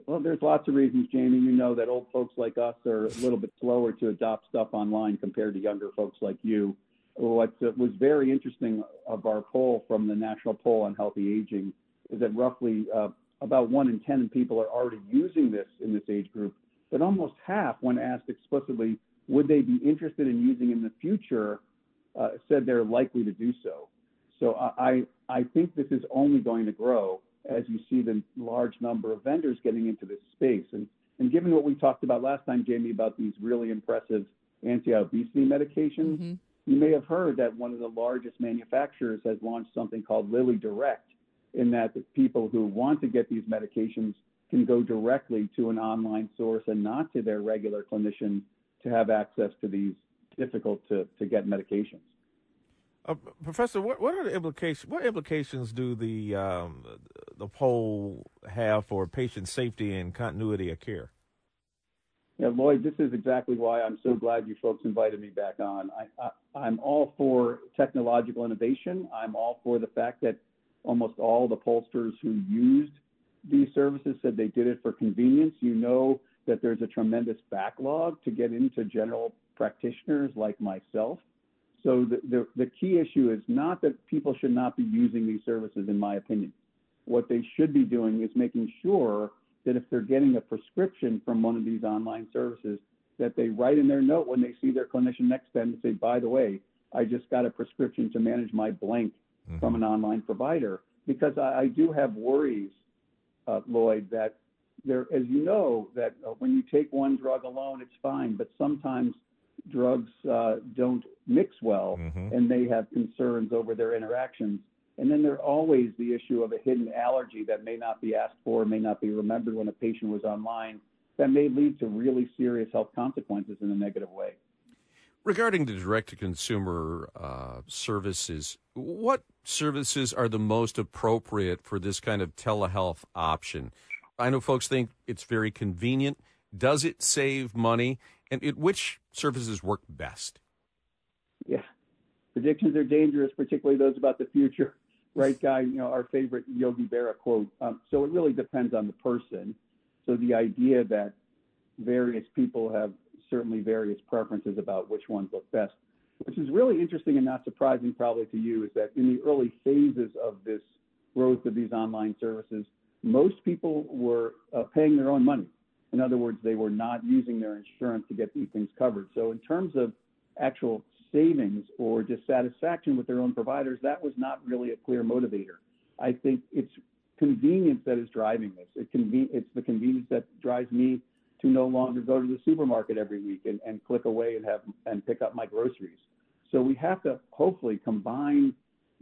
Well, there's lots of reasons, Jamie. You know that old folks like us are a little bit slower to adopt stuff online compared to younger folks like you. What was very interesting of our poll from the National Poll on Healthy Aging is that roughly uh, about one in 10 people are already using this in this age group, but almost half, when asked explicitly, would they be interested in using in the future, uh, said they're likely to do so. So I, I think this is only going to grow as you see the large number of vendors getting into this space. And, and given what we talked about last time, Jamie, about these really impressive anti-obesity medications, mm-hmm. you may have heard that one of the largest manufacturers has launched something called Lilly Direct, in that the people who want to get these medications can go directly to an online source and not to their regular clinician to have access to these difficult to, to get medications. Uh, Professor, what, what are the implications? What implications do the um, the poll have for patient safety and continuity of care? Yeah, Lloyd, this is exactly why I'm so glad you folks invited me back on. I, I, I'm all for technological innovation. I'm all for the fact that almost all the pollsters who used these services said they did it for convenience. You know that there's a tremendous backlog to get into general practitioners like myself. So the, the, the, key issue is not that people should not be using these services, in my opinion. What they should be doing is making sure that if they're getting a prescription from one of these online services, that they write in their note when they see their clinician next time to them and say, by the way, I just got a prescription to manage my blank mm-hmm. from an online provider. Because I, I do have worries, uh, Lloyd, that there, as you know, that uh, when you take one drug alone, it's fine, but sometimes drugs uh, don't mix well mm-hmm. and they have concerns over their interactions. And then there's always the issue of a hidden allergy that may not be asked for, may not be remembered when a patient was online, that may lead to really serious health consequences in a negative way. Regarding the direct to consumer uh, services, what services are the most appropriate for this kind of telehealth option? I know folks think it's very convenient. Does it save money? And it, which services work best? Yeah, predictions are dangerous, particularly those about the future. Right, guy? You know, our favorite Yogi Berra quote. Um, so it really depends on the person. So the idea that various people have certainly various preferences about which ones look best, which is really interesting and not surprising probably to you, is that in the early phases of this growth of these online services, most people were uh, paying their own money. In other words, they were not using their insurance to get these things covered. So in terms of actual savings or dissatisfaction with their own providers, that was not really a clear motivator. I think it's convenience that is driving this. It conven- it's the convenience that drives me to no longer go to the supermarket every week and, and click away and have and pick up my groceries. So we have to hopefully combine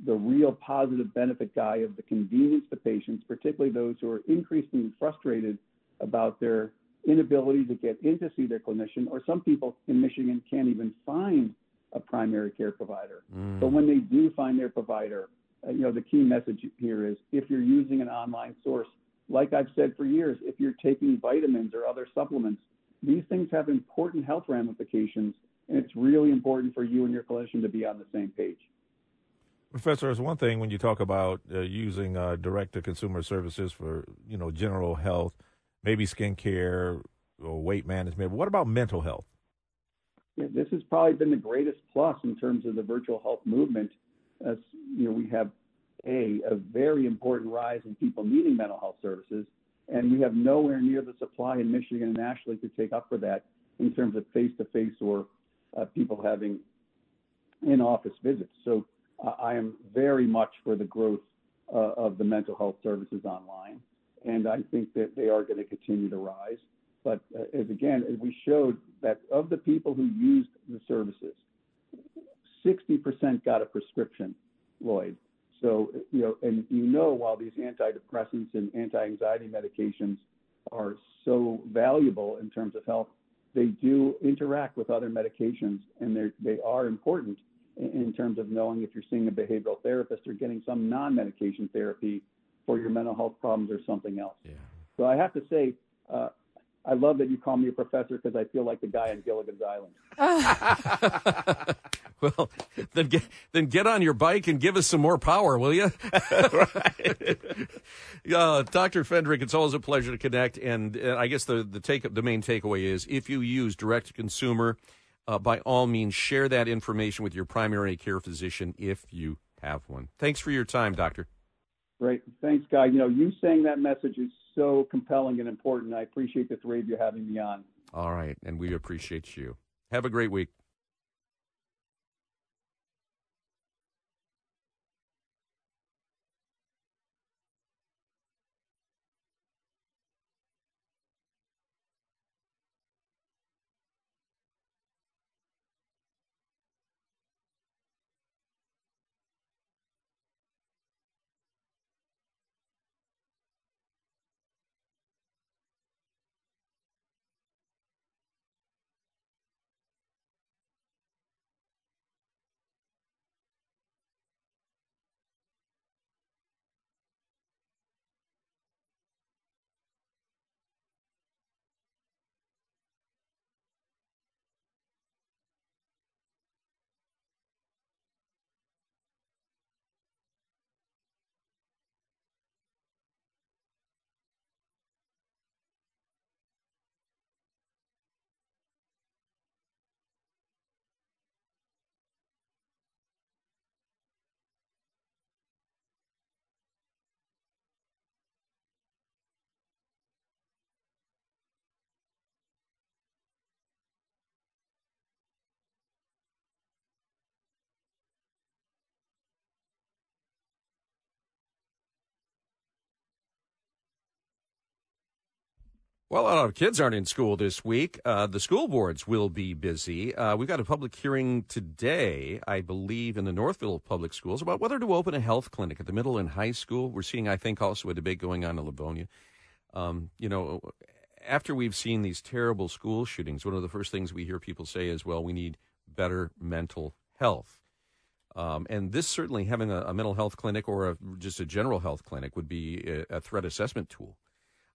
the real positive benefit guy of the convenience to patients, particularly those who are increasingly frustrated about their inability to get in to see their clinician, or some people in Michigan can't even find a primary care provider. Mm. But when they do find their provider, uh, you know, the key message here is if you're using an online source, like I've said for years, if you're taking vitamins or other supplements, these things have important health ramifications, and it's really important for you and your clinician to be on the same page. Professor, there's one thing when you talk about uh, using uh, direct-to-consumer services for, you know, general health, maybe skincare or weight management. What about mental health? Yeah, this has probably been the greatest plus in terms of the virtual health movement. As you know, we have a a very important rise in people needing mental health services, and we have nowhere near the supply in Michigan and nationally to take up for that in terms of face-to-face or uh, people having in-office visits. So uh, I am very much for the growth uh, of the mental health services online and I think that they are going to continue to rise. But uh, as again, as we showed that of the people who used the services, 60% got a prescription, Lloyd. So, you know, and you know, while these antidepressants and anti-anxiety medications are so valuable in terms of health, they do interact with other medications and they are important in, in terms of knowing if you're seeing a behavioral therapist or getting some non-medication therapy for your mental health problems or something else. Yeah. So I have to say, uh, I love that you call me a professor because I feel like the guy on Gilligan's Island. well, then get then get on your bike and give us some more power, will you? uh, Dr. Fendrick, it's always a pleasure to connect. And uh, I guess the the take the main takeaway is if you use direct to consumer, uh, by all means share that information with your primary care physician if you have one. Thanks for your time, Doctor. Great. Thanks, Guy. You know, you saying that message is so compelling and important. I appreciate the three of you having me on. All right, and we appreciate you. Have a great week. Well, a lot of kids aren't in school this week. Uh, the school boards will be busy. Uh, we've got a public hearing today, I believe, in the Northville Public Schools about whether to open a health clinic at the middle and high school. We're seeing, I think, also a debate going on in Livonia. Um, you know, after we've seen these terrible school shootings, one of the first things we hear people say is, well, we need better mental health. Um, and this certainly having a, a mental health clinic or a, just a general health clinic would be a, a threat assessment tool.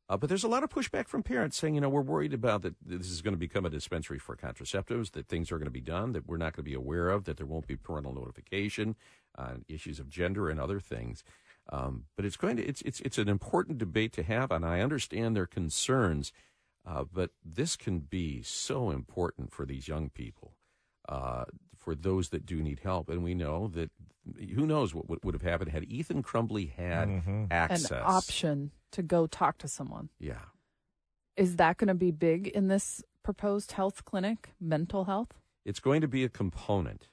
Uh, but there's a lot of pushback from parents saying, you know, we're worried about that this is going to become a dispensary for contraceptives, that things are going to be done that we're not going to be aware of, that there won't be parental notification, uh, issues of gender and other things. Um, but it's going to it's it's it's an important debate to have, and I understand their concerns. Uh, but this can be so important for these young people, uh, for those that do need help, and we know that who knows what would, would have happened had Ethan Crumbley had Mm-hmm. access. An option to go talk to someone. Yeah. Is that going to be big in this proposed health clinic, mental health? it's going to be a component,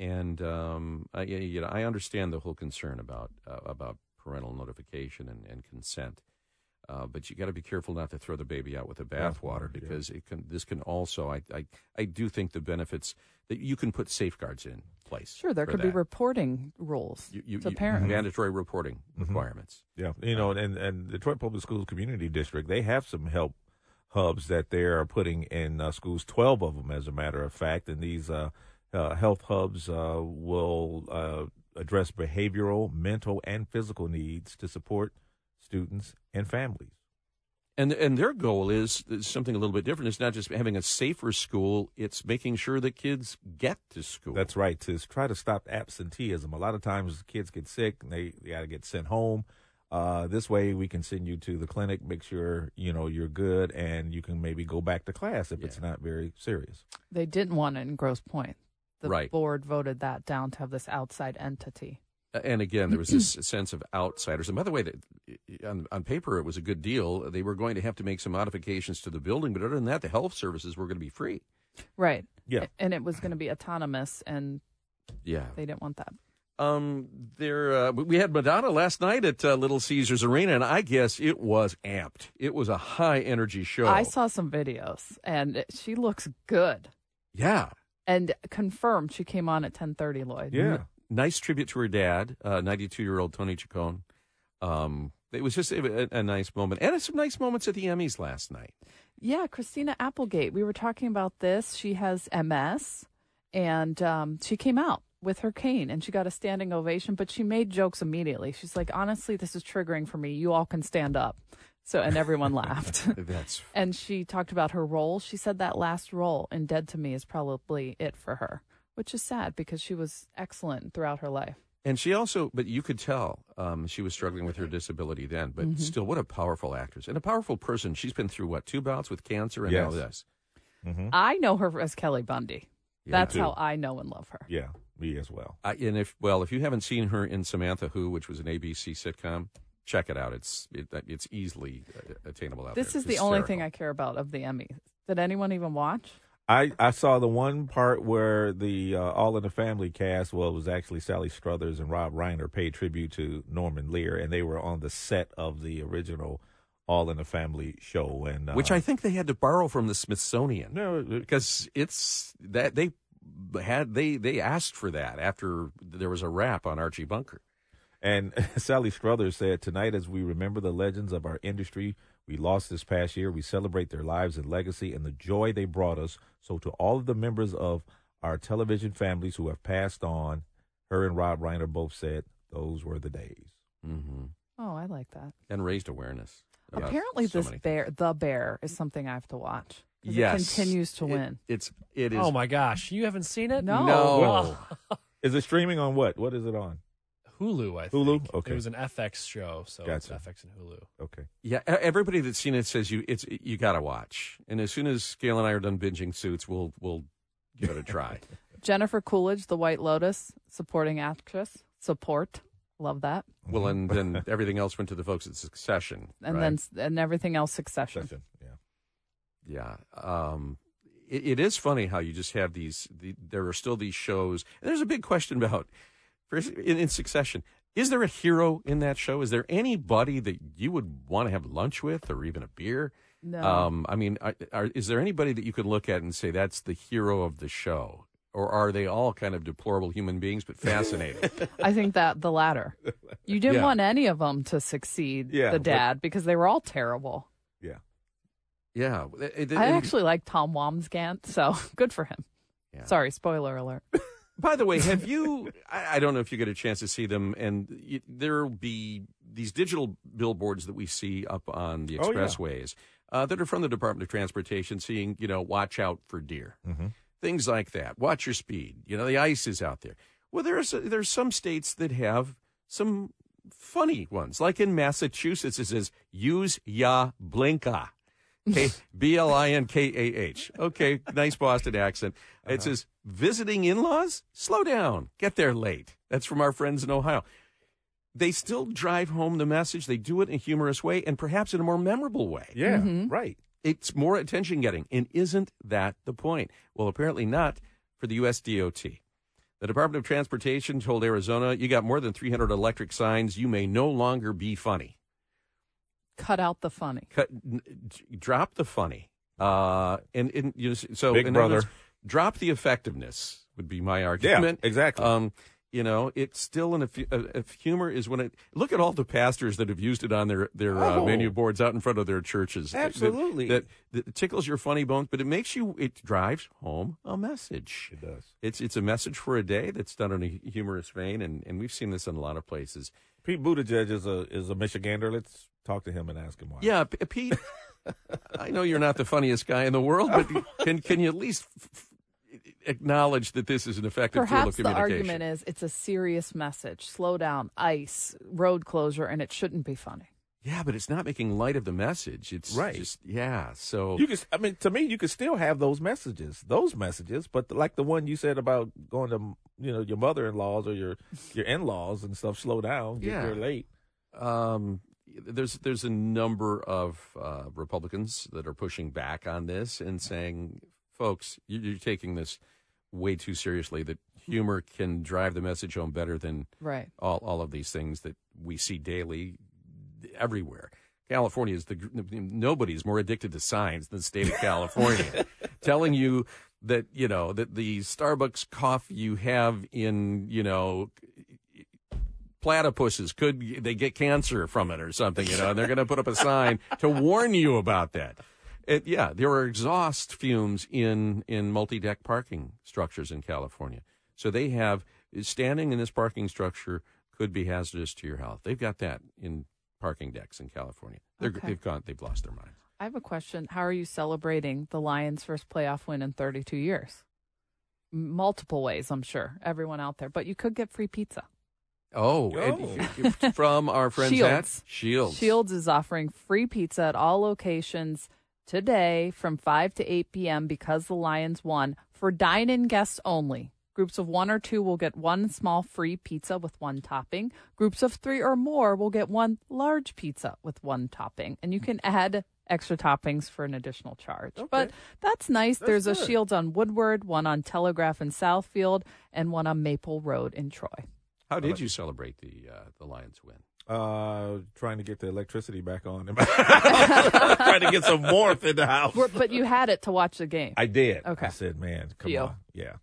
and um, I, you know, I understand the whole concern about uh, about parental notification and, and consent, uh, but you got to be careful not to throw the baby out with the bathwater yeah. because it can. This can also, I, I, I do think the benefits that you can put safeguards in place. Sure, there for could be reporting rules You- you- to you- parents. mandatory reporting Mhm. requirements. Yeah, you know, and and Detroit Public Schools Community District, they have some help hubs that they are putting in uh, schools. Twelve of them, as a matter of fact, and these uh, uh, health hubs uh, will uh, address behavioral, mental, and physical needs to support students and families. And and their goal is, is something a little bit different. It's not just having a safer school; it's making sure that kids get to school. That's right. To try to stop absenteeism. A lot of times kids get sick and they, they got to get sent home. Uh, this way we can send you to the clinic, make sure, you know, you're good and you can maybe go back to class if it's not very serious. They didn't want it in Grosse Pointe. The Right. board voted that down to have this outside entity. And again, there was this sense of outsiders. And by the way, that on, on paper it was a good deal. They were going to have to make some modifications to the building, but other than that, the health services were going to be free. Right. Yeah. And it was going to be autonomous, and Yeah. they didn't want that. Um, there uh, we had Madonna last night at uh, Little Caesars Arena, and I guess it was amped. It was a high energy show. I saw some videos, and she looks good. yeah, And confirmed she came on at 10:30, Lloyd. N- nice tribute to her dad, ninety-two year old Tony Ciccone. Um, it was just a, a nice moment, and some nice moments at the Emmys last night. Yeah, Christina Applegate. We were talking about this. She has MS, and um, she came out with her cane, and she got a standing ovation. But she made jokes immediately. She's like, "Honestly, this is triggering for me. You all can stand up." So, and everyone laughed. That's and she talked about her role. She said that last role in Dead to Me is probably it for her, which is sad because she was excellent throughout her life. And she also, but you could tell um, she was struggling with her disability then. But Mhm. still, what a powerful actress and a powerful person. She's been through what two bouts with cancer and now Yes. this. I know her as Kelly Bundy. That's how I know and love her. Yeah, me as well. I, and if well, if you haven't seen her in Samantha Who, which was an ABC sitcom, check it out. It's it, it's easily uh, attainable out there. This there. is the only thing I care about of the Emmys. Did anyone even watch? I, I saw the one part where the uh, All in the Family cast, well, it was actually Sally Struthers and Rob Reiner paid tribute to Norman Lear, and they were on the set of the original All in the Family show. and uh, which I think they had to borrow from the Smithsonian. No, because it's that they had they they asked for that after there was a rap on Archie Bunker. And Sally Struthers said, Tonight, as we remember the legends of our industry we lost this past year, we celebrate their lives and legacy and the joy they brought us. So, to all of the members of our television families who have passed on, her and Rob Reiner both said, Those were the days. Mm-hmm. Oh, I like that. And raised awareness. Apparently, so this many bear, the bear, is something I have to watch. Yes. it continues to It- win. it's it is. Oh my gosh, you haven't seen it? No. No. Is it streaming on what? What is it on? Hulu, I think. Hulu? Okay. It was an FX show, so it's Gotcha. FX and Hulu. Okay. Yeah, everybody that's seen it says you it's you got to watch. And as soon as Gail and I are done binging Suits, we'll we'll give it a try. Jennifer Coolidge, The White Lotus, supporting actress. Support. Love that. well, and then everything else went to the folks at Succession. And right? then and everything else Succession. Yeah. Yeah. Um, it, it is funny how you just have these, the, there are still these shows. And there's a big question about, first, in, in succession, is there a hero in that show? Is there anybody that you would want to have lunch with or even a beer? No. Um, I mean, are, are, is there anybody that you could look at and say that's the hero of the show? Or are they all kind of deplorable human beings but fascinating? I think that the latter. You didn't Yeah. want any of them to succeed, Yeah, the but- dad, because they were all terrible. Yeah. yeah. It- it- I actually like Tom Wambsgans, so good for him. Yeah. Sorry, spoiler alert. By the way, have you? I, I don't know if you get a chance to see them, and there'll be these digital billboards that we see up on the Oh, yeah. expressways uh, that are from the Department of Transportation, seeing you know, watch out for deer, Mm-hmm. things like that. Watch your speed. You know, the ice is out there. Well, there's there's some states that have some funny ones, like in Massachusetts, it says "Use ya blinka." K B L I N K A H. Okay, nice Boston accent. It says visiting in-laws, slow down, get there late. That's from our friends in Ohio. They still drive home the message. They do it in a humorous way and perhaps in a more memorable way. Yeah, Mm-hmm. right. It's more attention getting. And isn't that the point? Well, apparently not for the US DOT. The Department of Transportation told Arizona, you got more than 300 electric signs. You may no longer be funny. Cut out the funny. Cut, n- d- drop the funny. Uh, and, and you know, so Big in brother. words, drop the effectiveness would be my argument. Yeah, exactly. Um, you know, it's still an if, if humor is when it look at all the pastors that have used it on their their uh, Oh. menu boards out in front of their churches. That- Absolutely. that, that tickles your funny bones, but it makes you it drives home a message. It does. It's it's a message for a day that's done in a humorous vein, and, and we've seen this in a lot of places. Pete Buttigieg is a is a Michigander. Let's talk to him and ask him why. Yeah, P- Pete. I know you're not the funniest guy in the world, but can can you at least f- f- acknowledge that this is an effective tool Perhaps of the argument is it's a serious message. Slow down, ice, road closure, and it shouldn't be funny. yeah, but it's not making light of the message. It's Right. Just, yeah. So You can, I mean, to me, you could still have those messages, those messages, but like the one you said about going to, you know, your mother-in-laws or your your in-laws and stuff. Slow down, get Yeah. there late. um, there's there's a number of uh, Republicans that are pushing back on this and saying, folks, you- you're taking this way too seriously. That humor can drive the message home better than Right. all all of these things that we see daily everywhere. California is the nobody's more addicted to signs than the state of California, telling you that you know that the Starbucks coffee you have in you know platypuses could they get cancer from it or something you know and they're going to put up a sign to warn you about that it, yeah there are exhaust fumes in in multi-deck parking structures in california so they have standing in this parking structure could be hazardous to your health they've got that in parking decks in california They're, Okay. they've gone they've lost their minds I have a question. How are you celebrating the Lions' first playoff win in 32 years? Multiple ways, I'm sure. Everyone out there, but you could get free pizza. Oh, and- from our friends at Shields. shields Shields is offering free pizza at all locations today from 5 to 8 p.m. because the Lions won for dine in guests only, groups of one or two will get one small free pizza with one topping. Groups of three or more will get one large pizza with one topping. And you can add extra toppings for an additional charge. But that's nice. That's There's a. Shields on Woodward, one on Telegraph in Southfield, and one on Maple Road in Troy. How did you celebrate the uh, the Lions win? Uh, trying to get the electricity back on. trying to get some warmth in the house. We're- but you had it to watch the game. I did. Okay. I said, man, come Deal. on. Yeah,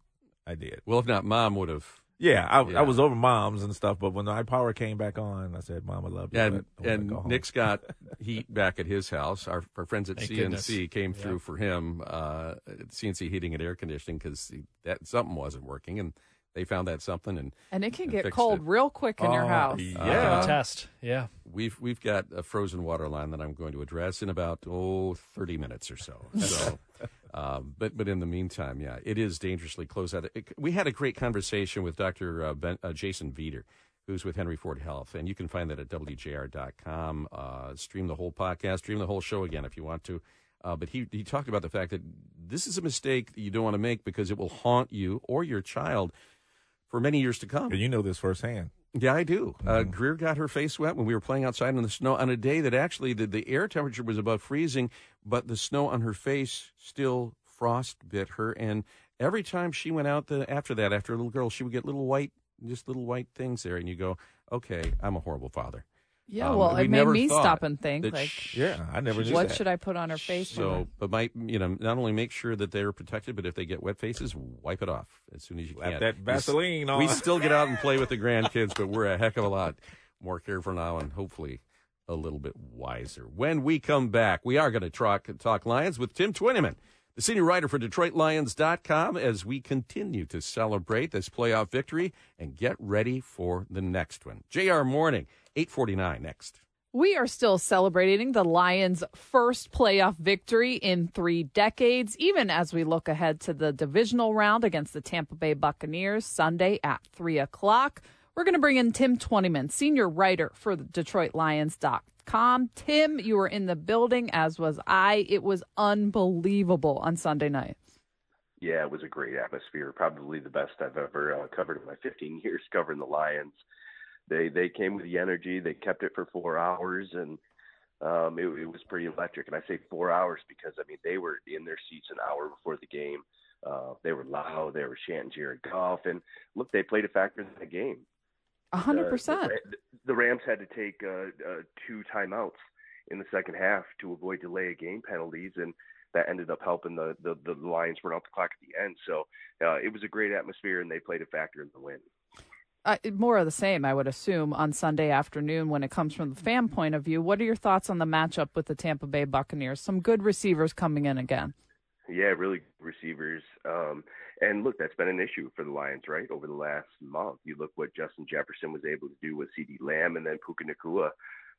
I did. Well, if not, Mom would have. Yeah, I, Yeah. I was over mom's and stuff, but when the power came back on, I said, "Mom, I love you." And but I wanna and go home." Nick's got heat back at his house. Our, our friends at Thank CNC goodness. came Yeah. through for him. Uh, CNC heating and air conditioning because that something wasn't working, and they found that something and And it can and get cold it. real quick in your Oh, house. yeah. test. Yeah. We've we've got a frozen water line that I'm going to address in about oh 30 minutes or so. So, um, but but in the meantime, yeah, it is dangerously close out. It, we had a great conversation with Dr. Uh, ben, uh, Jason Veeder, who's with Henry Ford Health, and you can find that at wjr.com. Uh, stream the whole podcast, stream the whole show again if you want to. Uh, but he he talked about the fact that this is a mistake that you don't want to make because it will haunt you or your child for many years to come. And you know this firsthand. Yeah, I do. Uh, Greer got her face wet when we were playing outside in the snow on a day that actually the, the air temperature was above freezing, but the snow on her face still frost bit her. And every time she went out the, after that, after a little girl, she would get little white, just little white things there. And you go, okay, I'm a horrible father. Yeah, Um, well, we it made never me stop and think, like, sh- Yeah, I never knew what that. should I put on her face? So, but my, you know, not only make sure that they're protected, but if they get wet faces, wipe it off as soon as you Slap can. that We Vaseline on. We still get out and play with the grandkids, but we're a heck of a lot more careful now and hopefully a little bit wiser. When we come back, we are going to talk, talk Lions with Tim Twentyman, the senior writer for DetroitLions.com, as we continue to celebrate this playoff victory and get ready for the next one. JR Morning, 849 next. We are still celebrating the Lions' first playoff victory in three decades, even as we look ahead to the divisional round against the Tampa Bay Buccaneers Sunday at 3 o'clock. We're going to bring in Tim Twentyman, senior writer for the DetroitLions.com. Tim, you were in the building, as was I. It was unbelievable on Sunday night. Yeah, it was a great atmosphere. Probably the best I've ever uh, covered in my 15 years covering the Lions. They they came with the energy. They kept it for four hours, and um, it, it was pretty electric. And I say four hours because I mean they were in their seats an hour before the game. Uh, they were loud. They were chanting Jared Goff, and look, they played a factor in the game. A hundred Uh, percent. The, Rams had to take uh, uh, two timeouts in the second half to avoid delay of game penalties, and that ended up helping the the, the Lions run out the clock at the end. So uh, it was a great atmosphere, and they played a factor in the win. Uh, more of the same, I would assume, on Sunday afternoon when it comes from the fan point of view. What are your thoughts on the matchup with the Tampa Bay Buccaneers? Some good receivers coming in again. Yeah, really good receivers. Um, and look, that's been an issue for the Lions, right? Over the last month, you look what Justin Jefferson was able to do with CeeDee Lamb and then Puka Nacua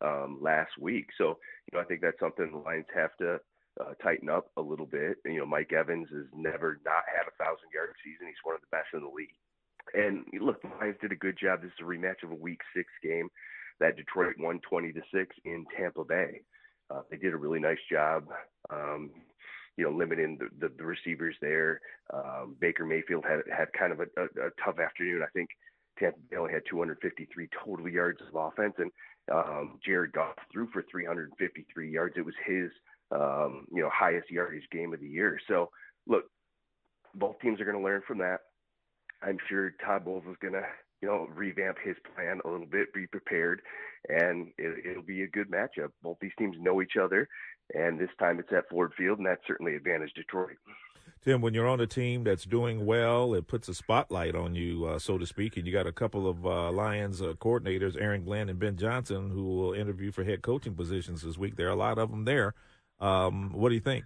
um, last week. So, you know, I think that's something the Lions have to uh, tighten up a little bit. You know, Mike Evans has never not had a thousand yard season. He's one of the best in the league. And look, the Lions did a good job. This is a rematch of a Week Six game that Detroit won twenty to six in Tampa Bay. Uh, they did a really nice job. Um, you know, limiting the, the, the receivers there. Um, Baker Mayfield had had kind of a, a, a tough afternoon. I think Tampa Bay only had 253 total yards of offense, and um, Jared Goff threw for 353 yards. It was his um, you know highest yardage game of the year. So look, both teams are going to learn from that. I'm sure Todd Bowles is going to you know revamp his plan a little bit, be prepared, and it, it'll be a good matchup. Both these teams know each other, and this time it's at Ford Field, and that's certainly advantage Detroit. Tim, when you're on a team that's doing well, it puts a spotlight on you, uh, so to speak. And you got a couple of uh, Lions uh, coordinators, Aaron Glenn and Ben Johnson, who will interview for head coaching positions this week. There are a lot of them there. Um, what do you think?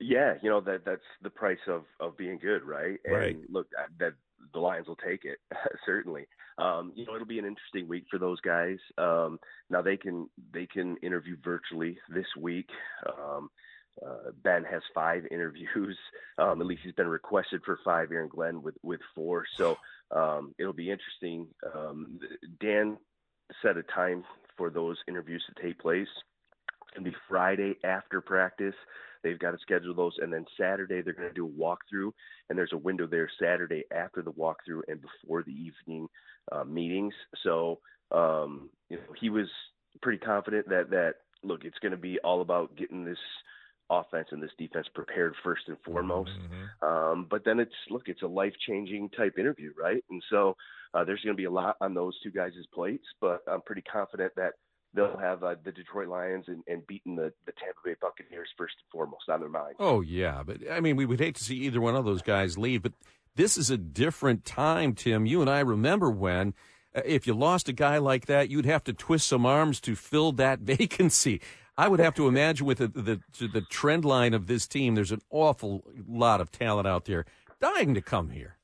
Yeah, you know that that's the price of of being good, right? And Right. look, that the Lions will take it certainly. Um, you know, it'll be an interesting week for those guys. Um, now they can they can interview virtually this week. Um, uh, ben has five interviews. Um, at least he's been requested for five. Aaron Glenn with with four. So um, it'll be interesting. Um, Dan set a time for those interviews to take place. It's gonna be Friday after practice. They've got to schedule those, and then Saturday they're going to do a walkthrough, and there's a window there Saturday after the walkthrough and before the evening uh, meetings. So um, you know he was pretty confident that that look, it's going to be all about getting this offense and this defense prepared first and foremost. Mm-hmm. Um, but then it's look, it's a life changing type interview, right? And so uh, there's going to be a lot on those two guys' plates, but I'm pretty confident that they'll have uh, the Detroit Lions and, and beating the, the Tampa Bay Buccaneers first and foremost on their mind. Oh yeah, but I mean, we would hate to see either one of those guys leave, but this is a different time, Tim. You and I remember when. uh, If you lost a guy like that, you'd have to twist some arms to fill that vacancy. I would have to imagine with the, the the trend line of this team, there's an awful lot of talent out there dying to come here.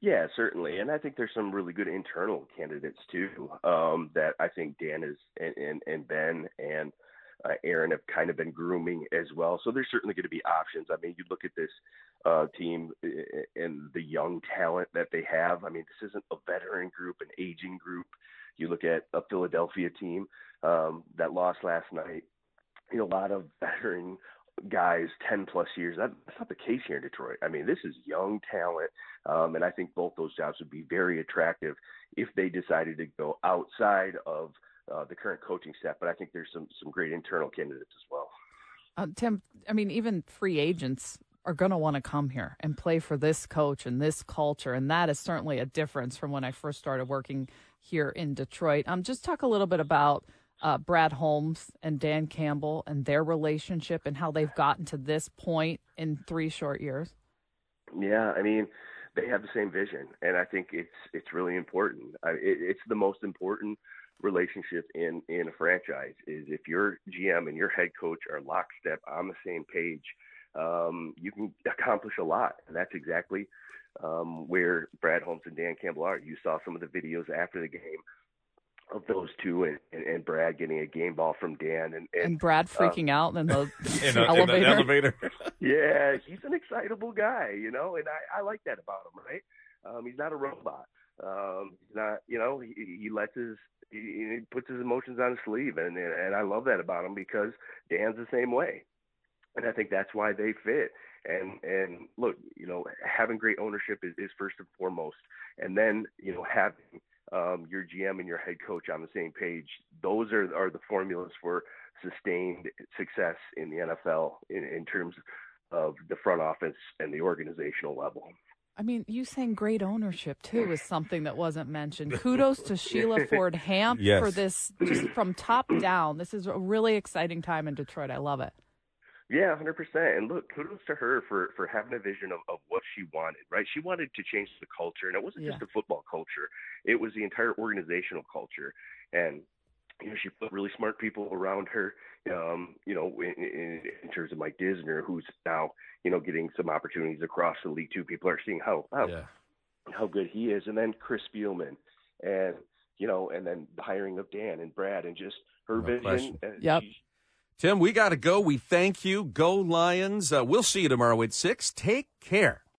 Yeah, certainly, and I think there's some really good internal candidates too. Um, that I think Dan is and and, and Ben and uh, Aaron have kind of been grooming as well. So there's certainly going to be options. I mean, you look at this uh, team and the young talent that they have. I mean, this isn't a veteran group, an aging group. You look at a Philadelphia team um, that lost last night. You know, a lot of veteran guys 10 plus years. That, that's not the case here in Detroit. I mean, this is young talent. Um, and I think both those jobs would be very attractive if they decided to go outside of uh, the current coaching staff. But I think there's some, some great internal candidates as well. Uh, Tim, I mean, even free agents are going to want to come here and play for this coach and this culture. And that is certainly a difference from when I first started working here in Detroit. Um, just talk a little bit about uh, Brad Holmes and Dan Campbell and their relationship and how they've gotten to this point in three short years. Yeah, I mean, they have the same vision, and I think it's it's really important. I, it, it's the most important relationship in in a franchise. Is if your GM and your head coach are lockstep on the same page, um, you can accomplish a lot, and that's exactly um, where Brad Holmes and Dan Campbell are. You saw some of the videos after the game of those two and, and, and Brad getting a game ball from Dan and and, And Brad um, freaking out in the In, a, in elevator. elevator. yeah, he's an excitable guy, you know, and I, I like that about him, right? Um, he's not a robot. Um, he's not, you know, he, he lets his, he, he puts his emotions on his sleeve, and, and and I love that about him because Dan's the same way, and I think that's why they fit. And and look, you know, having great ownership is, is first and foremost, and then you know having um, your GM and your head coach on the same page. Those are are the formulas for sustained success in the NFL in, in terms of the front office and the organizational level. I mean, you saying great ownership too is something that wasn't mentioned. Kudos to Sheila Ford Hamp Yes. for this, just from top down. This is a really exciting time in Detroit. I love it. Yeah, hundred percent. And look, kudos to her for for having a vision of, of what she wanted. Right, she wanted to change the culture, and it wasn't just Yeah. the football culture; it was the entire organizational culture. And you know, she put really smart people around her. Um, you know, in, in, in terms of Mike Disner, who's now you know getting some opportunities across the league too. People are seeing how how Yeah. how good he is, and then Chris Spielman, and you know, and then the hiring of Dan and Brad, and just her No vision. Yep. she- Tim, we got to go. We thank you. Go Lions. Uh, we'll see you tomorrow at 6. Take care.